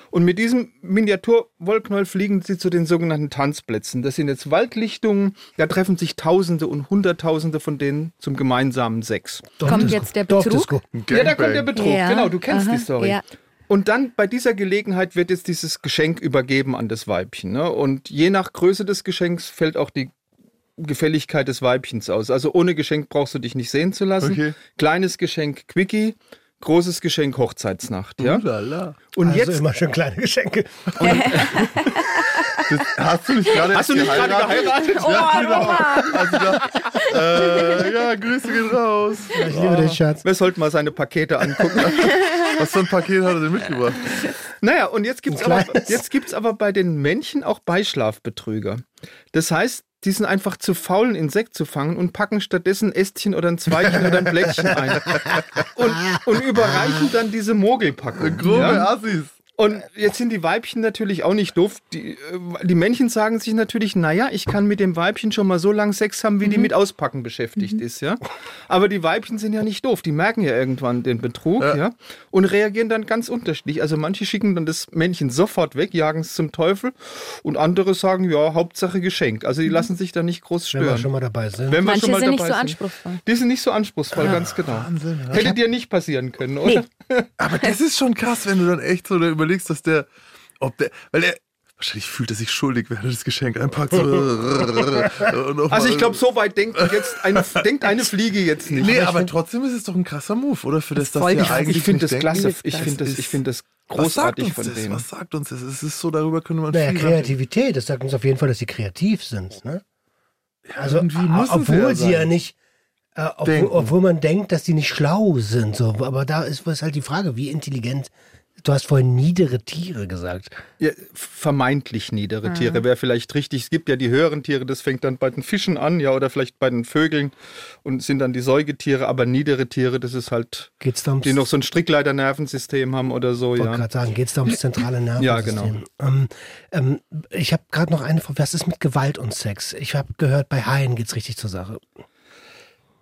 Und mit diesem Miniaturwollknäuel fliegen sie zu den sogenannten Tanzplätzen. Das sind jetzt Waldlichtungen, da treffen sich Tausende und Hunderttausende von denen zum gemeinsamen Sex. Kommt jetzt der. Betrug? Ja, da kommt der. Betrug. Ja, Genau, du kennst aha, die Story. ja. Und dann bei dieser Gelegenheit wird jetzt dieses Geschenk übergeben an das Weibchen. Ne? Und je nach Größe des Geschenks fällt auch die Gefälligkeit des Weibchens aus. Also ohne Geschenk brauchst du dich nicht sehen zu lassen. Okay. Kleines Geschenk Quickie, großes Geschenk Hochzeitsnacht. Ja? Und also jetzt immer schön kleine Geschenke. (laughs) Das, hast du nicht gerade Hast du nicht gerade geheiratet? Ja, genau. Also da, äh, ja, Grüße gehen raus. Ich liebe dich, Schatz. Wir sollten mal seine Pakete angucken. (laughs) Was für ein Paket hat er denn mitgebracht? Naja, und jetzt gibt's Ein aber, kleines. jetzt gibt's aber bei den Männchen auch Beischlafbetrüger. Das heißt, die sind einfach zu faul, ein Insekt zu fangen und packen stattdessen ein Ästchen oder ein Zweigchen oder ein Blättchen ein. Und, und überreichen dann diese Mogelpackung. Grobe Ja? Assis. Und jetzt sind die Weibchen natürlich auch nicht doof. Die, äh, die Männchen sagen sich natürlich, naja, ich kann mit dem Weibchen schon mal so lange Sex haben, wie die mit Auspacken beschäftigt ist, ja. Aber die Weibchen sind ja nicht doof. Die merken ja irgendwann den Betrug, ja. Ja. Und reagieren dann ganz unterschiedlich. Also manche schicken dann das Männchen sofort weg, jagen es zum Teufel. Und andere sagen, ja, Hauptsache Geschenk. Also die lassen sich da nicht groß Wenn wir stören. schon mal dabei sind. Wenn wir Manche schon mal sind nicht dabei so anspruchsvoll. Die sind nicht so anspruchsvoll, ganz genau. Hätte dir nicht passieren können, oder? Aber das ist schon krass, wenn du dann echt so da überlegst, dass der, ob der, weil er, wahrscheinlich fühlt er sich schuldig, wenn er das Geschenk einpackt. So, Also ich glaube, so weit denkt jetzt eine, denkt eine Fliege jetzt nicht. Nee, aber trotzdem ist es doch ein krasser Move, oder? Für das, dass voll wir krass. eigentlich ich finde das klasse. denken. Ich finde das, ich finde das Was sagt großartig uns von das? denen. Was sagt uns das? Es ist so, darüber könnte man Naja, viel Kreativität, das sagt uns auf jeden Fall, dass sie kreativ sind. Ne? Also, irgendwie a- müssen sie obwohl ja sie ja nicht, äh, obwohl, obwohl man denkt, dass die nicht schlau sind. So. Aber da ist, ist halt die Frage, wie intelligent. Du hast vorhin niedere Tiere gesagt. Ja, vermeintlich niedere Tiere wäre vielleicht richtig. Es gibt ja die höheren Tiere, das fängt dann bei den Fischen an, ja, oder vielleicht bei den Vögeln und sind dann die Säugetiere, aber niedere Tiere, das ist halt, Geht's da ums, die noch so ein Strickleiter-Nervensystem haben oder so, wollte ja. gerade sagen, geht es da ums zentrale Nervensystem? Ja, genau. Ähm, ähm, ich habe gerade noch eine Frage. Was ist mit Gewalt und Sex? Ich habe gehört, bei Haien geht es richtig zur Sache.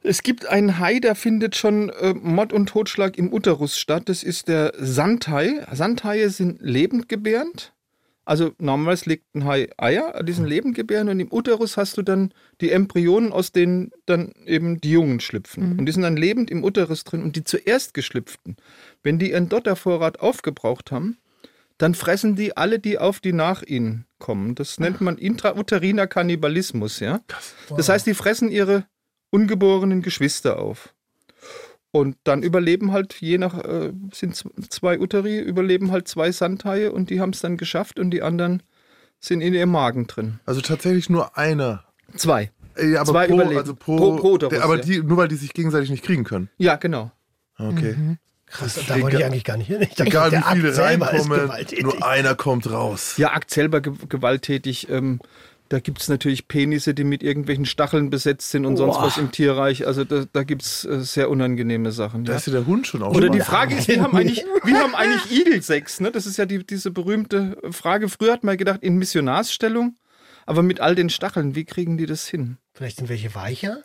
Es gibt einen Hai, der findet schon äh, Mord und Totschlag im Uterus statt. Das ist der Sandhai. Sandhaie sind lebendgebärend. Also normalerweise legt ein Hai Eier, die sind lebendgebärend und im Uterus hast du dann die Embryonen, aus denen dann eben die Jungen schlüpfen. Und die sind dann lebend im Uterus drin und die zuerst geschlüpften, wenn die ihren Dottervorrat aufgebraucht haben, dann fressen die alle, die auf die nach ihnen kommen. Das nennt man intrauteriner Kannibalismus, ja. Das heißt, die fressen ihre ungeborenen Geschwister auf. Und dann überleben halt, je nach, äh, sind zwei Uteri, überleben halt zwei Sandhaie und die haben es dann geschafft und die anderen sind in ihrem Magen drin. Also tatsächlich nur einer. Zwei. Äh, Ja, aber Zwei pro, überleben. also pro, Pro- pro Uterus, aber ja. die, nur weil die sich gegenseitig nicht kriegen können. Ja, genau. Okay. Krass, da wollte ich eigentlich gar nicht hin. Ich dachte, Egal wie viele reinkommen, nur einer kommt raus. Ja, Akt selber ge gewalttätig. Ähm, da gibt es natürlich Penisse, die mit irgendwelchen Stacheln besetzt sind und sonst was im Tierreich. Also da, da gibt es äh, sehr unangenehme Sachen. Da Ja. ist ja der Hund schon auch. Oder die. Frage ist, wie haben eigentlich, (laughs) wie haben eigentlich Igelsex? Ne? Das ist ja die, diese berühmte Frage. Früher hat man gedacht, in Missionarsstellung, aber mit all den Stacheln, wie kriegen die das hin? Vielleicht sind welche weicher?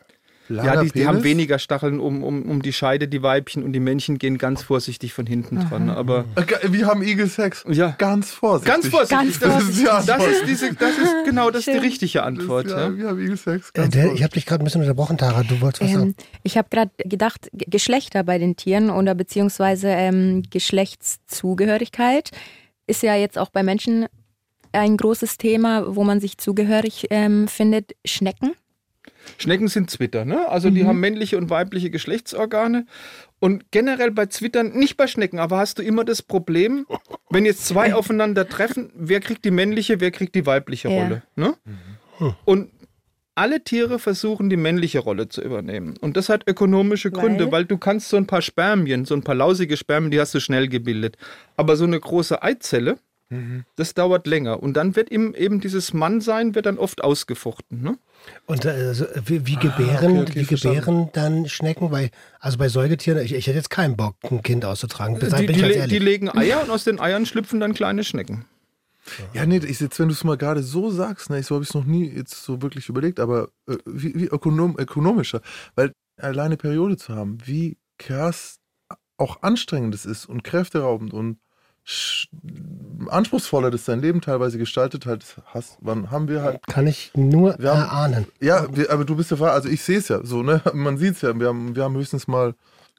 Langer ja, die, die haben weniger Stacheln um, um, um die Scheide, die Weibchen, und die Männchen gehen ganz vorsichtig von hinten dran. Aber Äh, Wir haben Igel Sex. Ja. Ganz vorsichtig. ganz vorsichtig. Ganz das, vorsichtig. Ist, das, ist diese, das ist genau das ist die richtige Das, Antwort. ja, Ja. Wir haben Igel Sex. Äh, der, ich habe dich gerade ein bisschen unterbrochen, Tara. Du wolltest was Ähm, sagen. ich habe gerade gedacht, Geschlechter bei den Tieren oder beziehungsweise ähm, Geschlechtszugehörigkeit ist ja jetzt auch bei Menschen ein großes Thema, wo man sich zugehörig ähm, findet. Schnecken. Schnecken sind Zwitter, ne? Also die haben männliche und weibliche Geschlechtsorgane. Und generell bei Zwittern, nicht bei Schnecken, aber hast du immer das Problem, (laughs) wenn jetzt zwei aufeinander treffen, wer kriegt die männliche, wer kriegt die weibliche Ja. Rolle. Ne? Und alle Tiere versuchen, die männliche Rolle zu übernehmen. Und das hat ökonomische Gründe, Weil? weil du kannst so ein paar Spermien, so ein paar lausige Spermien, die hast du schnell gebildet. Aber so eine große Eizelle, das dauert länger. Und dann wird eben, eben dieses Mannsein wird dann oft ausgefochten. Ne? Und äh, also, wie, wie gebären, okay, okay, wie gebären dann Schnecken? Weil, also bei Säugetieren, ich, ich hätte jetzt keinen Bock, ein Kind auszutragen. Die, bin die, ich ganz le- die legen Eier und aus den Eiern schlüpfen dann kleine Schnecken. Ja, nee, ich jetzt, wenn du es mal gerade so sagst, ne, so habe ich es noch nie jetzt so wirklich überlegt, aber äh, wie, wie ökonom, ökonomischer, weil alleine Periode zu haben, wie krass auch anstrengend es ist und kräfteraubend und anspruchsvoller das dein Leben teilweise gestaltet halt hast, wann haben wir halt Kann ich nur Wir haben- erahnen. Ja, wir, aber du bist ja Fahrer, also ich sehe es ja so, ne? (laughs) Man sieht es ja. Wir haben, wir haben höchstens mal,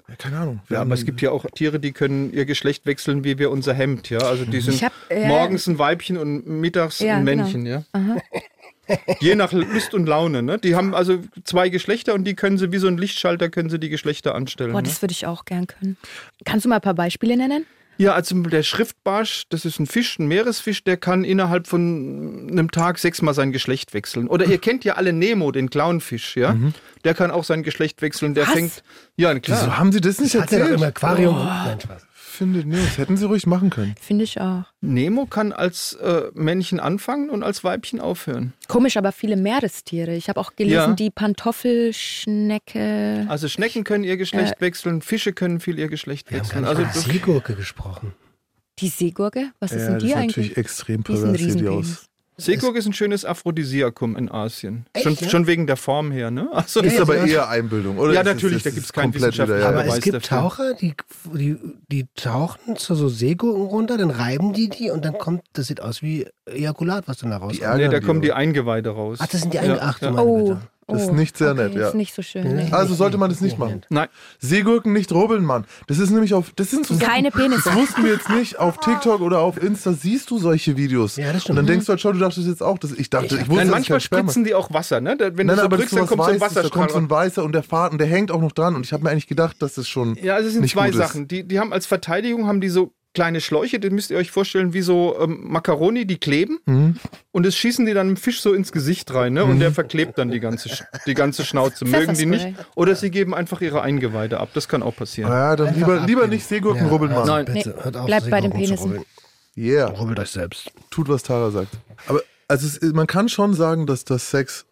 ja, keine Ahnung. Wir Ja, aber es gibt ja auch Tiere, die können ihr Geschlecht wechseln, wie wir unser Hemd, ja. Also die sind Ich hab, äh, morgens ein Weibchen und mittags Ja, ein genau. Männchen, ja. (laughs) Je nach Lust und Laune, ne? Die haben also zwei Geschlechter und die können sie wie so ein Lichtschalter können sie die Geschlechter anstellen. Boah, ne? das würde ich auch gern können. Kannst du mal ein paar Beispiele nennen? Ja, also der Schriftbarsch, das ist ein Fisch, ein Meeresfisch, der kann innerhalb von einem Tag sechsmal sein Geschlecht wechseln. Oder ihr kennt ja alle Nemo, den Clownfisch, ja? Der kann auch sein Geschlecht wechseln. Der Was? fängt. Ja, klar. Wieso haben sie das nicht Das hat er doch erzählt? im Aquarium. Nein, Spaß. Finde, nee, das hätten sie ruhig machen können. Finde ich auch. Nemo kann als äh, Männchen anfangen und als Weibchen aufhören. Komisch, aber viele Meerestiere. Ich habe auch gelesen, Ja. die Pantoffelschnecke. Also Schnecken können ihr Geschlecht wechseln, Fische können viel ihr Geschlecht Wir haben wechseln. gar Also nicht über das- Seegurke gesprochen. Die Seegurke? Was ist ja, denn das die ist eigentlich? natürlich extrem pervers, sieht die aus. Seegurke ist ein schönes Aphrodisiakum in Asien. Echt, schon, ja? schon wegen der Form her, ne? Also, Ist Ja, aber ja, eher Einbildung, oder? Ja, Ist es- natürlich, ist da es gibt's keinen ja, Aber ja. Es gibt dafür. Taucher, die, die, die tauchen zu so Seegurken runter, dann reiben die die und dann kommt, das sieht aus wie Ejakulat, was dann da rauskommt. nee, da die kommen die. Eingeweide raus. Ach, das sind die Ja, Einge Ach, du ja. oh. Das ist nicht sehr okay, nett, ja. Ist nicht so schön. Nee. Nee. Also sollte man das nicht machen. Nein, Seegurken nicht rubbeln, Mann. Das ist nämlich auf, das sind so Sachen, Keine Penisse. Das wussten wir jetzt nicht. Auf TikTok oder auf Insta siehst du solche Videos. Ja, das Und stimmt. dann denkst du halt schon, du dachtest jetzt auch, dass ich dachte, ich, wusste, Nein, manchmal Sperma- spritzen die auch Wasser, ne? Wenn Nein, du so aber das drückst, dann kommt so ein Weißes, da Wasserstrahl. kommt so ein weißer und der Faden, der hängt auch noch dran. Und ich habe mir eigentlich gedacht, dass das schon Ja, also es sind nicht zwei Sachen. Die, die haben als Verteidigung haben die so kleine Schläuche, das müsst ihr euch vorstellen, wie so ähm, Macaroni, die kleben. Mhm. Und das schießen die dann dem Fisch so ins Gesicht rein, ne? Und der verklebt dann die ganze, Sch- die ganze Schnauze. (laughs) Mögen die nicht. Oder sie geben einfach ihre Eingeweide ab. Das kann auch passieren. Ja, dann Einfach lieber, lieber nicht Seegurken Ja, rubbeln machen. Nein. Bitte, Nee, hört auf, bleibt bei den Penissen. Yeah. Rubbelt euch selbst. Tut, was Tara sagt. Aber also es, man kann schon sagen, dass das Sex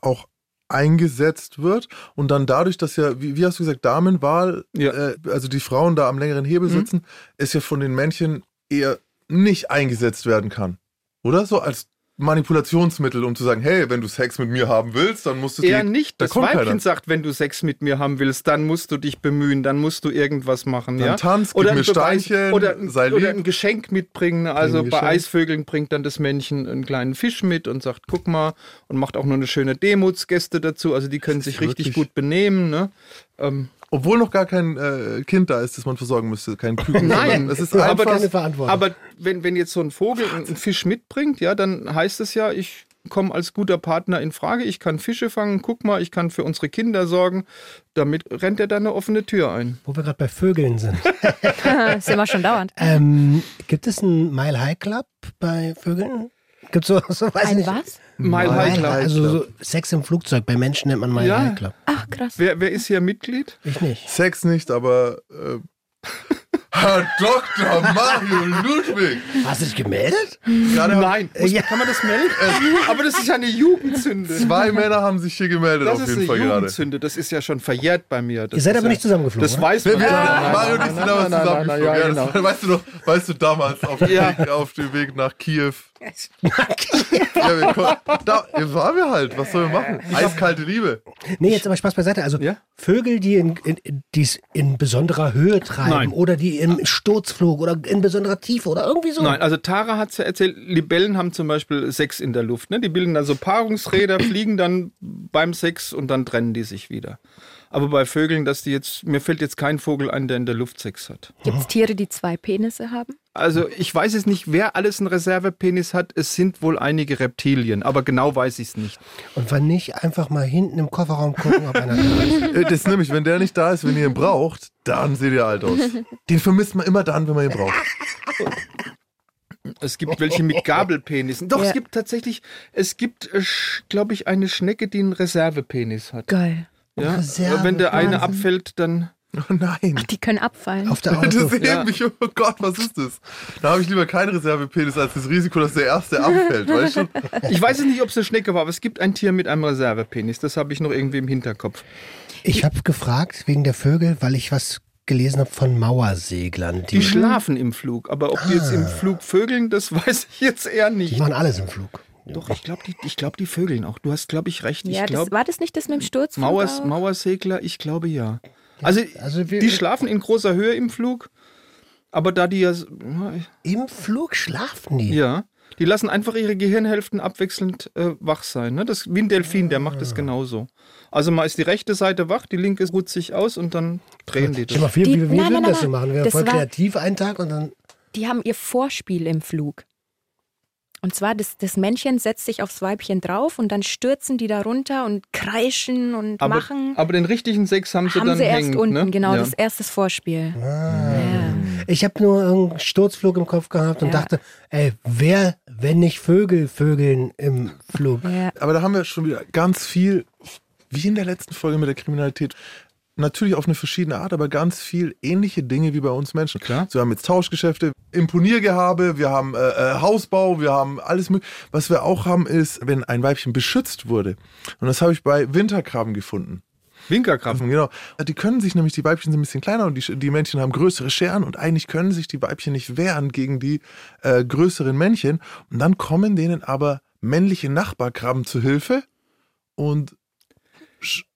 auch eingesetzt wird und dann dadurch, dass ja, wie, wie hast du gesagt, Damenwahl, Ja. äh, also die Frauen da am längeren Hebel Mhm. sitzen, ist ja von den Männchen eher nicht eingesetzt werden kann. Oder? So als Manipulationsmittel, um zu sagen, hey, wenn du Sex mit mir haben willst, dann musst du Eher die- nicht. da Das Weibchen keiner. sagt, wenn du Sex mit mir haben willst, dann musst du dich bemühen, dann musst du irgendwas machen. Dann ja? tanz, gib oder mir Steinchen, oder, ein- sei oder ein Geschenk mitbringen. Also bei. Eisvögeln bringt dann das Männchen einen kleinen Fisch mit und sagt, guck mal, und macht auch noch eine schöne Demutsgäste dazu. Also die können sich richtig gut benehmen. Ne? Ähm, Obwohl noch gar kein äh, Kind da ist, das man versorgen müsste, kein Küken. (laughs) Nein, es ist aber einfach Keine das- Verantwortung. aber wenn, wenn jetzt so ein Vogel einen Fisch mitbringt, ja, dann heißt es ja, ich komme als guter Partner in Frage, ich kann Fische fangen, guck mal, ich kann für unsere Kinder sorgen. Damit rennt er dann eine offene Tür ein. Wo wir gerade bei Vögeln sind. (laughs) (laughs) Sind wir schon dauernd. ähm, gibt es einen Mile High Club bei Vögeln? Gibt es so, so weiß ich Ein nicht. was? Mile High Club. Also so Sex im Flugzeug. Bei Menschen nennt man Mile Ja. High Club. Ach, krass. Wer, wer ist hier Mitglied? Ich nicht. Sex nicht, aber äh, (laughs) Herr Dr. Mario Ludwig. Hast du dich gemeldet? Gerade Nein. Muss, Ja. Kann man das melden? (laughs) Aber das ist ja eine Jugendsünde. Zwei Männer haben sich hier gemeldet Das auf ist jeden eine Fall gerade. Jugendsünde. Das ist ja schon verjährt bei mir. Das Ihr seid ist aber ja, nicht zusammengeflogen, Das oder? weiß Wir, man. wir, Ja, Mario und ich sind damals zusammengeflogen. ja, Ja, das, weißt, du noch, weißt du damals auf dem, Ja. Weg, auf dem Weg nach Kiew? (laughs) ja, wir, kon- da hier waren wir halt. Was sollen wir machen? Eiskalte Liebe. Nee, jetzt aber Spaß beiseite. Also Ja? Vögel, die in, in, die's in besonderer Höhe treiben Nein. oder die im Sturzflug oder in besonderer Tiefe oder irgendwie so. Nein, also Tara hat es ja erzählt, Libellen haben zum Beispiel Sex in der Luft. Ne? Die bilden dann so Paarungsräder, (clears throat) fliegen dann beim Sex und dann trennen die sich wieder. Aber bei Vögeln, dass die jetzt, mir fällt jetzt kein Vogel ein, der in der Luft Sex hat. Gibt es Tiere, die zwei Penisse haben? Also ich weiß es nicht, wer alles einen Reservepenis hat. Es sind wohl einige Reptilien, aber genau weiß ich es nicht. Und wenn nicht, einfach mal hinten im Kofferraum gucken, ob einer da ist. (laughs) Äh, Das ist nämlich, wenn der nicht da ist, wenn ihr ihn braucht, dann seht ihr alt aus. Den vermisst man immer dann, wenn man ihn braucht. Es gibt welche mit Gabelpenissen. Doch, Ja. es gibt tatsächlich, es gibt, glaube ich, eine Schnecke, die einen Reservepenis hat. Geil. Ja? Reserve- Wenn der eine Wahnsinn. abfällt, dann. Oh nein. Die können abfallen. Auf der (laughs) Das Auto. hebt Ja. mich, oh Gott, was ist das? Da habe ich lieber keinen Reservepenis als das Risiko, dass der erste abfällt, (laughs) weißt du? Ich weiß es nicht, ob es eine Schnecke war, aber es gibt ein Tier mit einem Reservepenis. Das habe ich noch irgendwie im Hinterkopf. Ich habe gefragt wegen der Vögel, weil ich was gelesen habe von Mauerseglern. Die schlafen im Flug, aber ob die jetzt im Flug vögeln, das (laughs) weiß ich jetzt eher die nicht. machen alles im Flug. Doch, ich glaube, die, ich glaub, die vögeln auch. Du hast, glaube ich, recht. Ja, ich das, glaube, war das nicht das mit dem Sturz? Mauers, Mauersegler, ich glaube ja. Also, also wir- die schlafen in großer Höhe im Flug, aber da die ja, Im Flug schlafen die. ja, die lassen einfach ihre Gehirnhälften abwechselnd äh, wach sein. Ne? Das, wie ein Delfin, der macht das genauso. Also mal ist die rechte Seite wach, die linke ruht sich aus und dann drehen die mal das. vor, Die- wie, wie nein, würden nein, das so nein, machen? Wir das voll war- kreativ einen Tag und dann. Die haben ihr Vorspiel im Flug. Und zwar, das, das Männchen setzt sich aufs Weibchen drauf und dann stürzen die da runter und kreischen und Aber, machen. aber den richtigen Sex haben sie haben dann sie erst hängend, unten, ne? genau, ja. das erste Vorspiel. Ja. Ich habe nur einen Sturzflug im Kopf gehabt und Ja. dachte, ey, wer, wenn nicht Vögel, Vögeln im Flug? Ja. Aber da haben wir schon wieder ganz viel, wie in der letzten Folge mit der Kriminalität, natürlich auf eine verschiedene Art, aber ganz viel ähnliche Dinge wie bei uns Menschen. Klar. So, wir haben jetzt Tauschgeschäfte, Imponiergehabe, wir haben äh, äh, Hausbau, wir haben alles mögliche. Was wir auch haben ist, wenn ein Weibchen beschützt wurde. Und das habe ich bei Winterkrabben gefunden. Winkerkrabben. Genau. Die können sich nämlich, die Weibchen sind ein bisschen kleiner und die, die Männchen haben größere Scheren und eigentlich können sich die Weibchen nicht wehren gegen die äh, größeren Männchen. Und dann kommen denen aber männliche Nachbarkrabben zu Hilfe und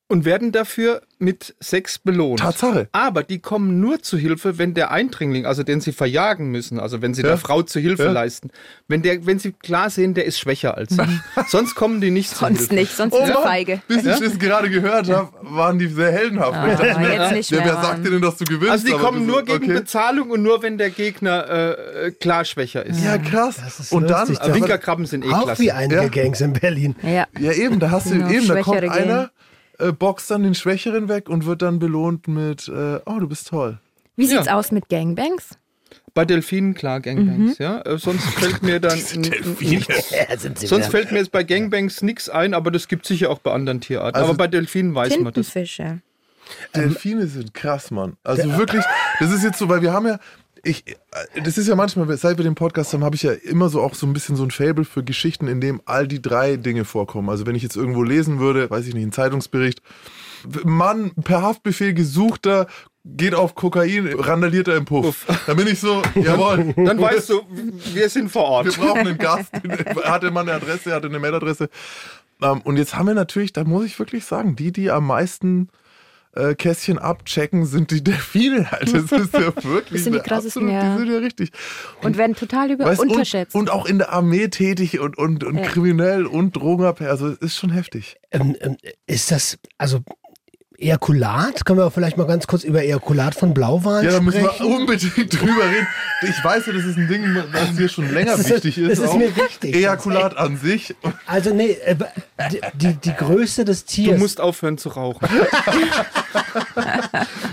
Und werden dafür mit Sex belohnt. Tatsache. Aber die kommen nur zu Hilfe, wenn der Eindringling, also den sie verjagen müssen, also wenn sie Ja. der Frau zu Hilfe Ja. leisten, wenn, der, wenn sie klar sehen, der ist schwächer als sie. (laughs) Sonst kommen die nicht zu Sonst Hilfe. nicht, sonst Oh sind sie Mann, feige. bis ich das gerade gehört habe, waren die sehr heldenhaft. Ah, Ich dachte jetzt nicht mehr, wer sagt dir denn, dass du gewinnst? Also die kommen nur gegen okay. Bezahlung und nur wenn der Gegner äh, klar schwächer ist. Ja, krass. Das ist und dann, Winkerkrabben sind eh Auch klasse. wie einige Ja. Gangs in Berlin. Ja. ja eben, da hast du Genau, eben, da kommt einer, äh, boxt dann den Schwächeren weg und wird dann belohnt mit, äh, oh, du bist toll. Wie sieht's Ja. aus mit Gangbangs? Bei Delfinen klar Gangbangs, ja. Äh, sonst fällt mir dann (laughs) sie sonst fällt mir jetzt bei Gangbangs nichts ein, aber das gibt sicher auch bei anderen Tierarten. Also aber bei Delfinen weiß man das. Tintenfische. Delfine sind krass, Mann. Also wirklich, das ist jetzt so, weil wir haben ja, ich, äh, das ist ja manchmal, seit wir den Podcast haben, habe ich ja immer so auch so ein bisschen so ein Fable für Geschichten, in dem all die drei Dinge vorkommen. Also wenn ich jetzt irgendwo lesen würde, weiß ich nicht, einen Zeitungsbericht, Mann per Haftbefehl gesuchter, geht auf Kokain, randaliert er im Puff. Da bin ich so, jawohl. Dann weißt du, wir sind vor Wir Ort. brauchen einen Gast. (laughs) Hatte man eine Adresse, hatte eine Mailadresse. Ähm, und jetzt haben wir natürlich, da muss ich wirklich sagen, die, die am meisten äh, Kästchen abchecken, sind die (laughs) Delfine halt. Das ist ja (laughs) wirklich. Das sind die eine krassesten, absolut- ja. Die sind ja richtig. Und werden total über Weißt, und, unterschätzt. und auch in der Armee tätig und, und, und Ja. kriminell und Drogenabhängig. Also es ist schon heftig. Ähm, ähm, ist das, also Ejakulat? Können wir vielleicht mal ganz kurz über Ejakulat von Blauwalen Ja, da müssen sprechen? wir unbedingt (laughs) drüber reden. Ich weiß ja, das ist ein Ding, was hier schon länger Das ist- wichtig ist. das ist auch. mir wichtig. Ejakulat an sich. Also nee, äh, die, die, die Größe des Du Tiers. musst aufhören zu rauchen. (laughs)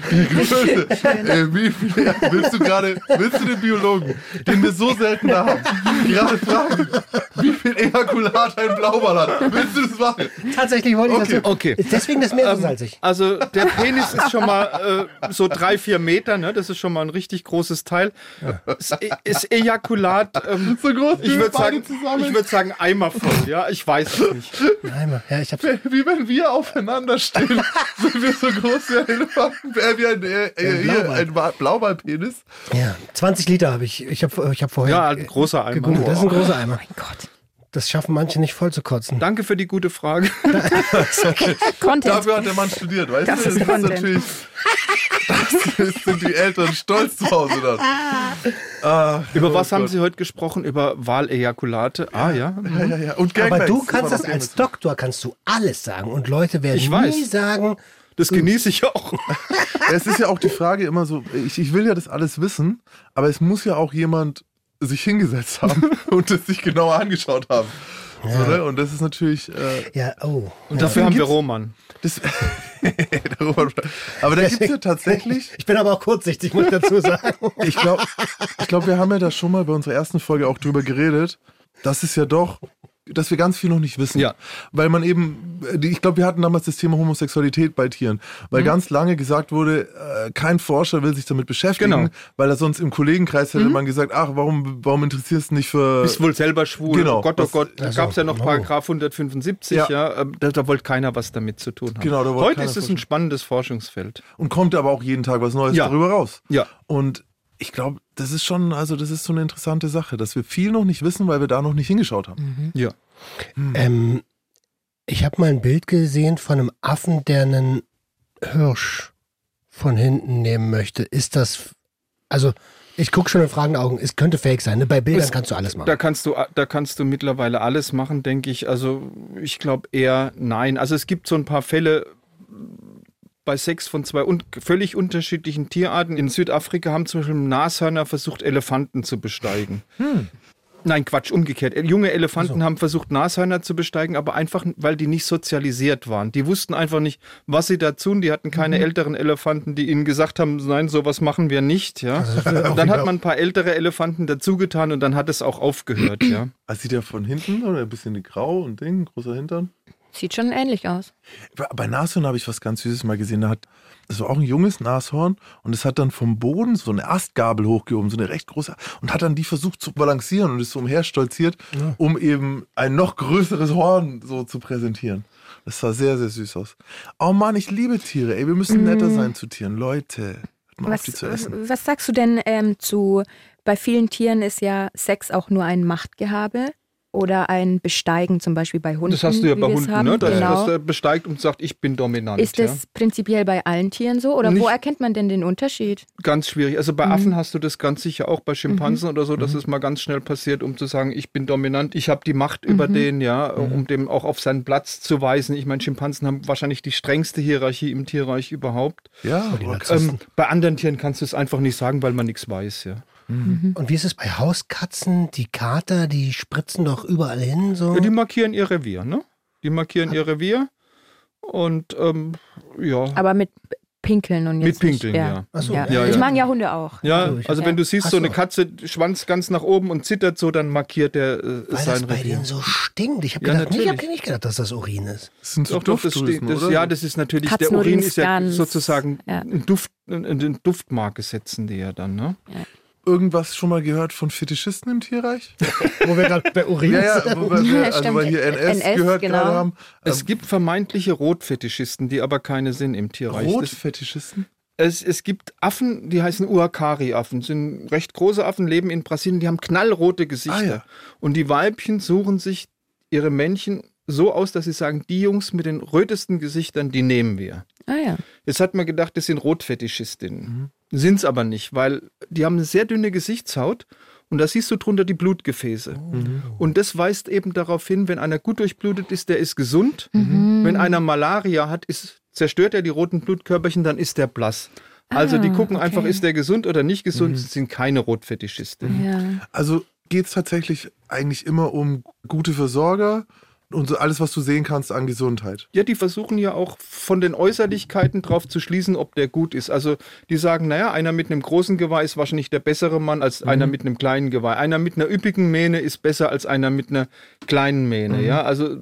Größe. äh, wie viel, willst du gerade, willst du den Biologen, den wir so selten da haben, gerade fragen, wie viel Ejakulat ein Blauwal hat? Willst du das machen? Tatsächlich wollte ich Okay. das. Okay. Ist deswegen das Meer so salzig. Also der Penis ist schon mal äh, so drei, vier Meter, ne? Das ist schon mal ein richtig großes Teil. Ist, ist Ejakulat, ähm, So groß wie ich würde sagen, ich würde sagen Eimer voll, ja? Ich weiß es nicht. Nein, ja, ich hab's. Wie wenn wir aufeinander stehen, (laughs) sind wir so groß wie ein Elefanten, wie ein, äh, äh, Blauwal. ein Blauwalpenis. Ja, 20 Liter habe ich. Ich habe ich hab vorher Ja, ein großer Eimer. gegoogelt. Das ist ein großer Eimer. mein Gott. Das schaffen manche nicht voll zu kotzen. Danke für die gute Frage. (laughs) Content. Dafür hat der Mann studiert, weißt Das du? ist Content. natürlich. Das sind die Eltern stolz zu Hause dann. (laughs) Ah, Über oh was haben Gott. Sie heute gesprochen? Über Wahlejakulate? Ah ja. Ja, ja, ja. Und Aber du kannst das als. Doktor kannst du alles sagen und Leute werden Ich nie weiß. sagen, Das genieße ich auch. (laughs) Es ist ja auch die Frage immer so, ich, ich will ja das alles wissen, aber es muss ja auch jemand sich hingesetzt haben (laughs) und es sich genauer angeschaut haben. So, ne? Und das ist natürlich. Äh, ja, oh. Und dafür haben wir Roman. das, (laughs) aber da gibt es ja (laughs) tatsächlich, Ich bin aber auch kurzsichtig, muss ich dazu sagen. ich glaube, ich glaub, wir haben ja da schon mal bei unserer ersten Folge auch drüber geredet, dass es ja doch dass wir ganz viel noch nicht wissen. Ja. Weil man eben, äh, ich glaube, wir hatten damals das Thema Homosexualität bei Tieren, weil ganz lange gesagt wurde, äh, kein Forscher will sich damit beschäftigen, Genau. weil er sonst im Kollegenkreis hätte man gesagt, ach, warum, warum interessierst du dich für. Bist wohl selber schwul. Genau. Oh Gott, oh Was- Gott. Da Also, gab es ja noch wow. Paragraph 175, ja. Ja. ähm, da, da wollte keiner was damit zu tun haben. Genau, da wollte Heute ist es ein spannendes Forschungsfeld. und kommt aber auch jeden Tag was Neues Ja. darüber raus. Ja. Und ich glaube, das ist schon, also das ist so eine interessante Sache, dass wir viel noch nicht wissen, weil wir da noch nicht hingeschaut haben. Ja. Ähm, ich habe mal ein Bild gesehen von einem Affen, der einen Hirsch von hinten nehmen möchte. Ist das, also ich gucke schon in fragenden Augen, es könnte fake sein. Ne? Bei Bildern Es- kannst du alles machen. Da kannst du, da kannst du mittlerweile alles machen, denke ich. Also ich glaube eher nein. Also es gibt so ein paar Fälle bei sechs von zwei un völlig unterschiedlichen Tierarten. In Südafrika haben zum Beispiel Nashörner versucht, Elefanten zu besteigen. Nein, Quatsch, umgekehrt. Junge Elefanten haben versucht, Nashörner zu besteigen, aber einfach, weil die nicht sozialisiert waren. Die wussten einfach nicht, was sie da tun. Die hatten keine älteren Elefanten, die ihnen gesagt haben, nein, sowas machen wir nicht. Ja. Und dann hat man ein paar ältere Elefanten dazugetan und dann hat es auch aufgehört. Ja. (clears throat) Also sieht er von hinten oder ein bisschen grau und Ding, großer Hintern? Sieht schon ähnlich aus. Bei Nashorn habe ich was ganz Süßes mal gesehen. Da hat, das war auch ein junges Nashorn und es hat dann vom Boden so eine Astgabel hochgehoben, so eine recht große, und hat dann die versucht zu balancieren und ist so umherstolziert, um eben ein noch größeres Horn so zu präsentieren. Das sah sehr, sehr süß aus. Oh Mann, ich liebe Tiere. Ey, wir müssen netter sein zu Tieren. Leute, hört mal auf, Was, die zu essen. was sagst du denn ähm, zu, bei vielen Tieren ist ja Sex auch nur ein Machtgehabe oder ein Besteigen, zum Beispiel bei Hunden. Das hast du ja wie bei wir es Hunden, haben. ne? dass, genau. dass er besteigt und sagt, ich bin dominant. ist ja. das prinzipiell bei allen Tieren so? Oder wo Nicht- erkennt man denn den Unterschied? Ganz schwierig. Also Mhm. bei Affen hast du das ganz sicher auch bei Schimpansen oder so, dass es mal ganz schnell passiert, um zu sagen, ich bin dominant, ich habe die Macht über Mhm. den, ja, um dem auch auf seinen Platz zu weisen. Ich meine, Schimpansen haben wahrscheinlich die strengste Hierarchie im Tierreich überhaupt. Ja. Ähm, bei anderen Tieren kannst du es einfach nicht sagen, weil man nichts weiß, ja. Und wie ist es bei Hauskatzen? Die Kater, die spritzen doch überall hin. So. ja die markieren ihr Revier, ne? Die markieren ihr Revier und ähm, ja. Aber mit Pinkeln und Mit jetzt nicht- Pinkeln, ja. Ach so, ja. ja, Das ja. machen ja Hunde auch. Ja, Also wenn du siehst, so so. eine Katze, Schwanz ganz nach oben und zittert so, dann markiert der äh, Weil das sein bei Revier. denen so stinkt. Ich habe Ja, gedacht, ich hab nicht gedacht, dass das Urin ist. das sind so Doch, doch, das das, oder? ja, das ist natürlich, der Katzenurin Urin ist ja sozusagen ja. ein Duft, eine Duftmarke setzen die ja dann, ne? Irgendwas schon mal gehört von Fetischisten im Tierreich? (laughs) Wo wir gerade bei Urin Ja, ja, wo wir, Ja, also weil hier NS, NS, gehört genau. gerade haben. Es gibt vermeintliche Rotfetischisten, die aber keine sind im Tierreich. Rotfetischisten? es, es gibt Affen, die heißen Uakari-Affen, sind recht große Affen, leben in Brasilien, die haben knallrote Gesichter. Ah, ja. Und die Weibchen suchen sich ihre Männchen so aus, dass sie sagen, die Jungs mit den rötesten Gesichtern, die nehmen wir. Ah ja. Jetzt hat man gedacht, das sind Rotfetischistinnen. Sind es aber nicht, weil die haben eine sehr dünne Gesichtshaut und da siehst du drunter die Blutgefäße. Und das weist eben darauf hin, wenn einer gut durchblutet ist, der ist gesund. Wenn einer Malaria hat, ist, zerstört er die roten Blutkörperchen, dann ist der blass. Also die Ah, gucken okay. einfach, ist der gesund oder nicht gesund, das sind keine Rotfetischisten. ja. Also geht es tatsächlich eigentlich immer um gute Versorger und so alles, was du sehen kannst an Gesundheit. Ja, die versuchen ja auch von den Äußerlichkeiten drauf zu schließen, ob der gut ist. Also die sagen, naja, einer mit einem großen Geweih ist wahrscheinlich der bessere Mann als einer mit einem kleinen Geweih. Einer mit einer üppigen Mähne ist besser als einer mit einer kleinen Mähne. Ja, also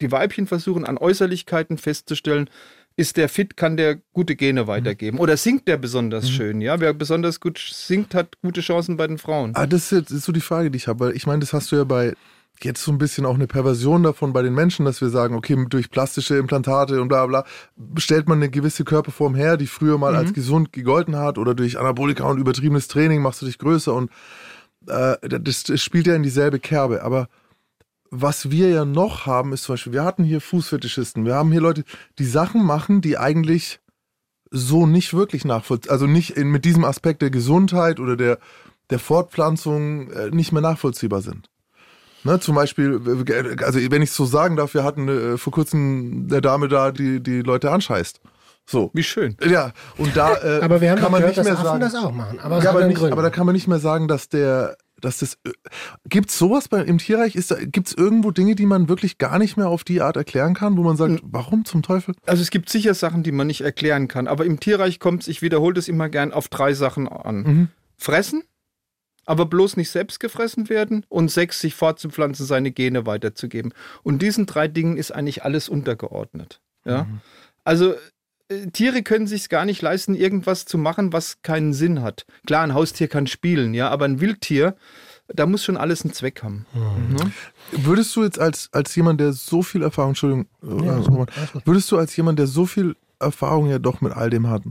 die Weibchen versuchen an Äußerlichkeiten festzustellen, ist der fit, kann der gute Gene weitergeben. Oder singt der besonders schön? Ja, wer besonders gut singt, hat gute Chancen bei den Frauen. Ah, das ist, jetzt, ist so die Frage, die ich habe, weil ich meine, das hast du ja bei jetzt so ein bisschen auch eine Perversion davon bei den Menschen, dass wir sagen, okay, durch plastische Implantate und bla bla, stellt man eine gewisse Körperform her, die früher mal als gesund gegolten hat oder durch Anabolika und übertriebenes Training machst du dich größer und äh, das, das spielt ja in dieselbe Kerbe. Aber was wir ja noch haben, ist zum Beispiel, wir hatten hier Fußfetischisten, wir haben hier Leute, die Sachen machen, die eigentlich so nicht wirklich nachvollziehen, also nicht in, mit diesem Aspekt der Gesundheit oder der, der Fortpflanzung äh, nicht mehr nachvollziehbar sind. Ne, zum Beispiel, äh, also wenn ich es so sagen darf, wir hatten äh, vor kurzem eine Dame da, die die Leute anscheißt. So. Wie schön. Ja, und da äh, (laughs) Aber wir haben kann man gehört, nicht dass mehr Affen sagen. das auch machen. Aber Ja, aber, nicht, aber da kann man nicht mehr sagen, dass der, dass das. Gibt es sowas bei, im Tierreich? Gibt es irgendwo Dinge, die man wirklich gar nicht mehr auf die Art erklären kann, wo man sagt, warum zum Teufel? Also es gibt sicher Sachen, die man nicht erklären kann, aber im Tierreich kommt es, ich wiederhole das immer gern, auf drei Sachen an. Fressen, aber bloß nicht selbst gefressen werden und sechs, sich fortzupflanzen, seine Gene weiterzugeben. Und diesen drei Dingen ist eigentlich alles untergeordnet. Ja? Mhm. Also äh, Tiere können sich gar nicht leisten, irgendwas zu machen, was keinen Sinn hat. Klar, ein Haustier kann spielen, ja, aber ein Wildtier, da muss schon alles einen Zweck haben. Ne? Würdest du jetzt als, als jemand, der so viel Erfahrung, Entschuldigung, äh, Ja, gut. würdest du als jemand, der so viel Erfahrung ja doch mit all dem hat,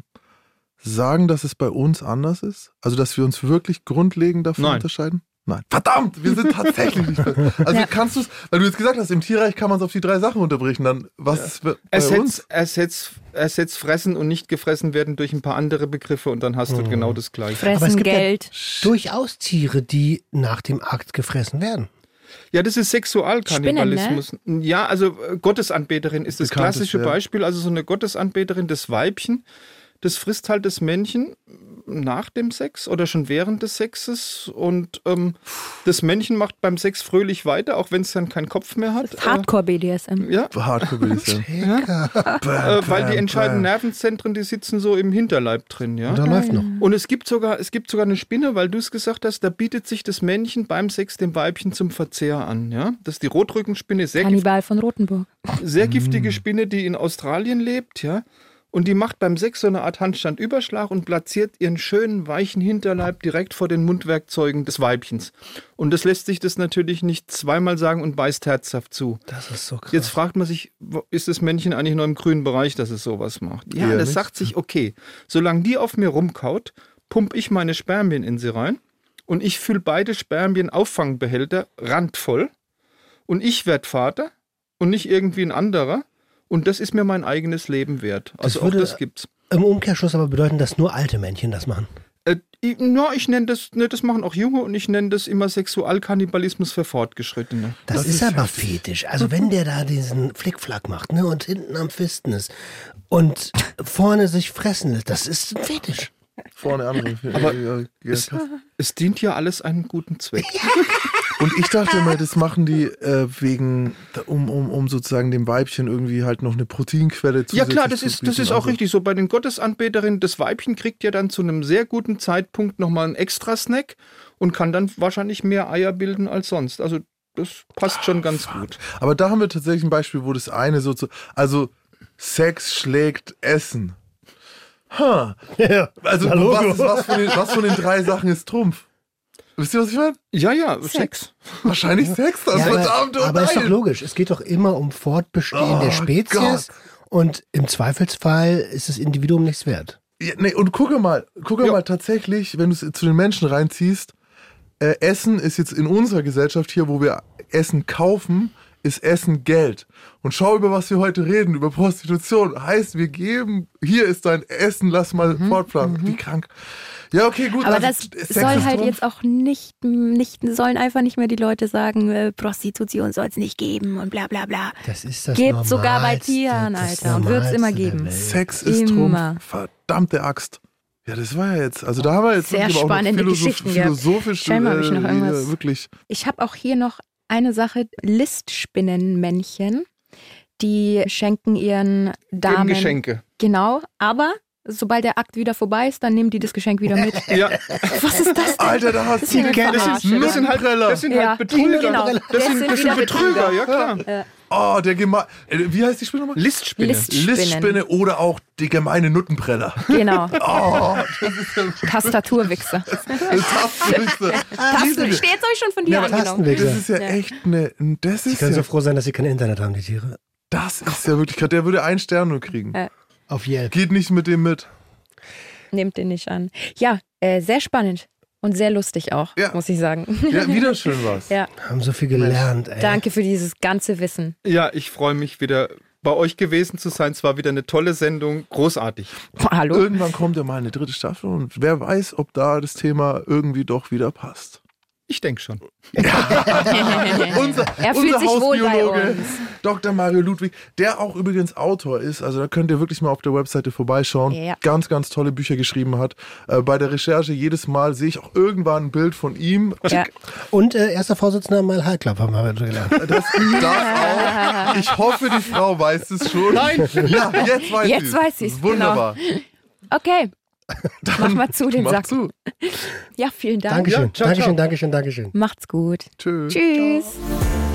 sagen, dass es bei uns anders ist? Also, dass wir uns wirklich grundlegend davon Nein. unterscheiden? Nein. Verdammt, wir sind tatsächlich nicht. (laughs) Also Ja. kannst du es, weil du jetzt gesagt hast, im Tierreich kann man es auf die drei Sachen unterbrechen. Dann was ist bei uns? Ersetz, ersetz, ersetz fressen und nicht gefressen werden durch ein paar andere Begriffe und dann hast du genau das Gleiche. Aber es Fressen, gibt ja- Geld. Durchaus Tiere, die nach dem Akt gefressen werden. Ja, das ist Sexualkannibalismus. Ja, also äh, Gottesanbeterin ist das Bekanntes, klassische ja. Beispiel. Also so eine Gottesanbeterin, das Weibchen, das frisst halt das Männchen nach dem Sex oder schon während des Sexes und ähm, das Männchen macht beim Sex fröhlich weiter, auch wenn es dann keinen Kopf mehr hat. Hardcore BDSM. Äh, ja, Hardcore ich sagen. äh, weil die entscheidenden Nervenzentren, die sitzen so im Hinterleib drin, ja. Da läuft noch. Und es gibt sogar, es gibt sogar eine Spinne, weil du es gesagt hast, da bietet sich das Männchen beim Sex dem Weibchen zum Verzehr an. Ja? Das ist die Rotrückenspinne, sehr, Kannibal von Rotenburg. sehr giftige Spinne, die in Australien lebt, ja. Und die macht beim Sex so eine Art Handstandüberschlag und platziert ihren schönen, weichen Hinterleib direkt vor den Mundwerkzeugen des Weibchens. Und das lässt sich das natürlich nicht zweimal sagen und beißt herzhaft zu. Das ist so krass. Jetzt fragt man sich, ist das Männchen eigentlich noch im grünen Bereich, dass es sowas macht? Ja, Eher das nicht. sagt sich, okay, solange die auf mir rumkaut, pump ich meine Spermien in sie rein und ich fülle beide Spermien-Auffangbehälter randvoll und ich werde Vater und nicht irgendwie ein anderer und das ist mir mein eigenes Leben wert. Also auch würde- das gibt's. Im Umkehrschluss aber bedeuten, dass nur alte Männchen das machen. Äh, ich, na, ich nenne das, ne, das machen auch Junge und ich nenne das immer Sexualkannibalismus für Fortgeschrittene. Das, Das ist, ist aber fetisch. Also wenn der da diesen Flickflack macht ne, und hinten am Fisten ist und vorne sich fressen lässt, das ist ein Fetisch. Vorne andere. Aber ja, ja, Es, es dient ja alles einem guten Zweck. Und ich dachte immer, das machen die äh, wegen, um, um, um sozusagen dem Weibchen irgendwie halt noch eine Proteinquelle zu Ja klar, das ist, das ist auch richtig so. Bei den Gottesanbeterinnen, das Weibchen kriegt ja dann zu einem sehr guten Zeitpunkt nochmal einen extra Snack und kann dann wahrscheinlich mehr Eier bilden als sonst. Also das passt schon ganz gut. Aber da haben wir tatsächlich ein Beispiel, wo das eine so zu, also Sex schlägt Essen. Ha. (laughs) Ja, Also was, was, von den, was von den drei Sachen ist Trumpf? Wisst ihr, was ich meine? Ja, ja, Sex. Wahrscheinlich Sex, das Ja, verdammt aber, aber ist doch logisch. Es geht doch immer um Fortbestehen Oh der Spezies. Und im Zweifelsfall ist das Individuum nichts wert. Ja, nee, und gucke mal, gucke mal tatsächlich, wenn du es zu den Menschen reinziehst, äh, Essen ist jetzt in unserer Gesellschaft hier, wo wir Essen kaufen, ist Essen Geld. Und schau, über was wir heute reden, über Prostitution. Heißt, wir geben, hier ist dein Essen, lass mal fortpflanzen. Wie krank. Ja, okay, gut. Aber also, das soll halt Trumpf. jetzt auch nicht, nicht, sollen einfach nicht mehr die Leute sagen, äh, Prostitution soll es nicht geben und bla bla bla. Das ist das Gibt's sogar bei Tieren, Alter, und wird's immer Normalste der geben. Sex ist Immer. Trumpf. Verdammte Axt. Ja, das war ja jetzt, also da haben wir jetzt Sehr wirklich aber auch noch spannende philosoph- Geschichten philosophisch Scheinbar hab ich noch äh, irgendwas- wirklich. Ich habe auch hier noch eine Sache, Listspinnenmännchen, die schenken ihren Damen Geschenke. Genau, aber sobald der Akt wieder vorbei ist, dann nehmen die das Geschenk wieder mit. Ja, Was ist das denn? Alter, da hast Das du ist ja eine das Verarsche, sind, ne? das sind halt, das sind Ja, halt Betrüger. genau. Das Das sind, sind das sind Betrüger, Betrüger. ja klar. Oh, der gemeine. Wie heißt die Spinne nochmal? Listspinne. Listspinnen. Listspinne oder auch die gemeine Nuttenpreller. Genau, (laughs) Oh, Tastaturwichser. das Tastenwichse. Tasten, steht euch schon von dir Ja, aber angenommen. Das ist ja echt eine. Das Sie ist können ja, so froh sein, dass sie kein Internet haben, die Tiere. das ist ja wirklich. Der würde einen Stern nur kriegen. Ja. Auf Yelp. Geht nicht mit dem mit. Nehmt den nicht an. Ja, äh, sehr spannend und sehr lustig auch, Ja. muss ich sagen. Ja, (laughs) wieder schön was. Ja, Haben so viel gelernt, ey. danke für dieses ganze Wissen. Ja, ich freue mich wieder bei euch gewesen zu sein. Es war wieder eine tolle Sendung. Großartig. Hallo? Irgendwann kommt ja mal eine dritte Staffel und wer weiß, ob da das Thema irgendwie doch wieder passt. Ich denke schon. (laughs) unser, Er fühlt unser sich wohl bei Hausbiologe, uns. Dr. Mario Ludwig, der auch übrigens Autor ist. Also da könnt ihr wirklich mal auf der Webseite vorbeischauen. Ja. Ganz, ganz tolle Bücher geschrieben hat. Äh, bei der Recherche jedes Mal sehe ich auch irgendwann ein Bild von ihm. Ja. Und äh, erster Vorsitzender Mal High Club haben wir gelernt. (laughs) Das darf auch. Ich hoffe, die Frau weiß es schon. Nein. Ja, jetzt weiß Jetzt sie's. weiß sie's, Wunderbar. (laughs) Okay, Mach mal zu den Sack. zu. Ja, vielen Dank. Dankeschön, Ja, ciao, Dankeschön, ciao. Dankeschön, Dankeschön. Macht's gut. Tschüss. Tschüss.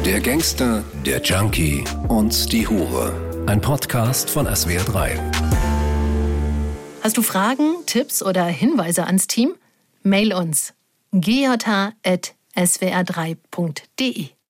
Der Gangster, der Junkie und die Hure. Ein Podcast von SWR3. Hast du Fragen, Tipps oder Hinweise ans Team? Mail uns gjh.swr3.de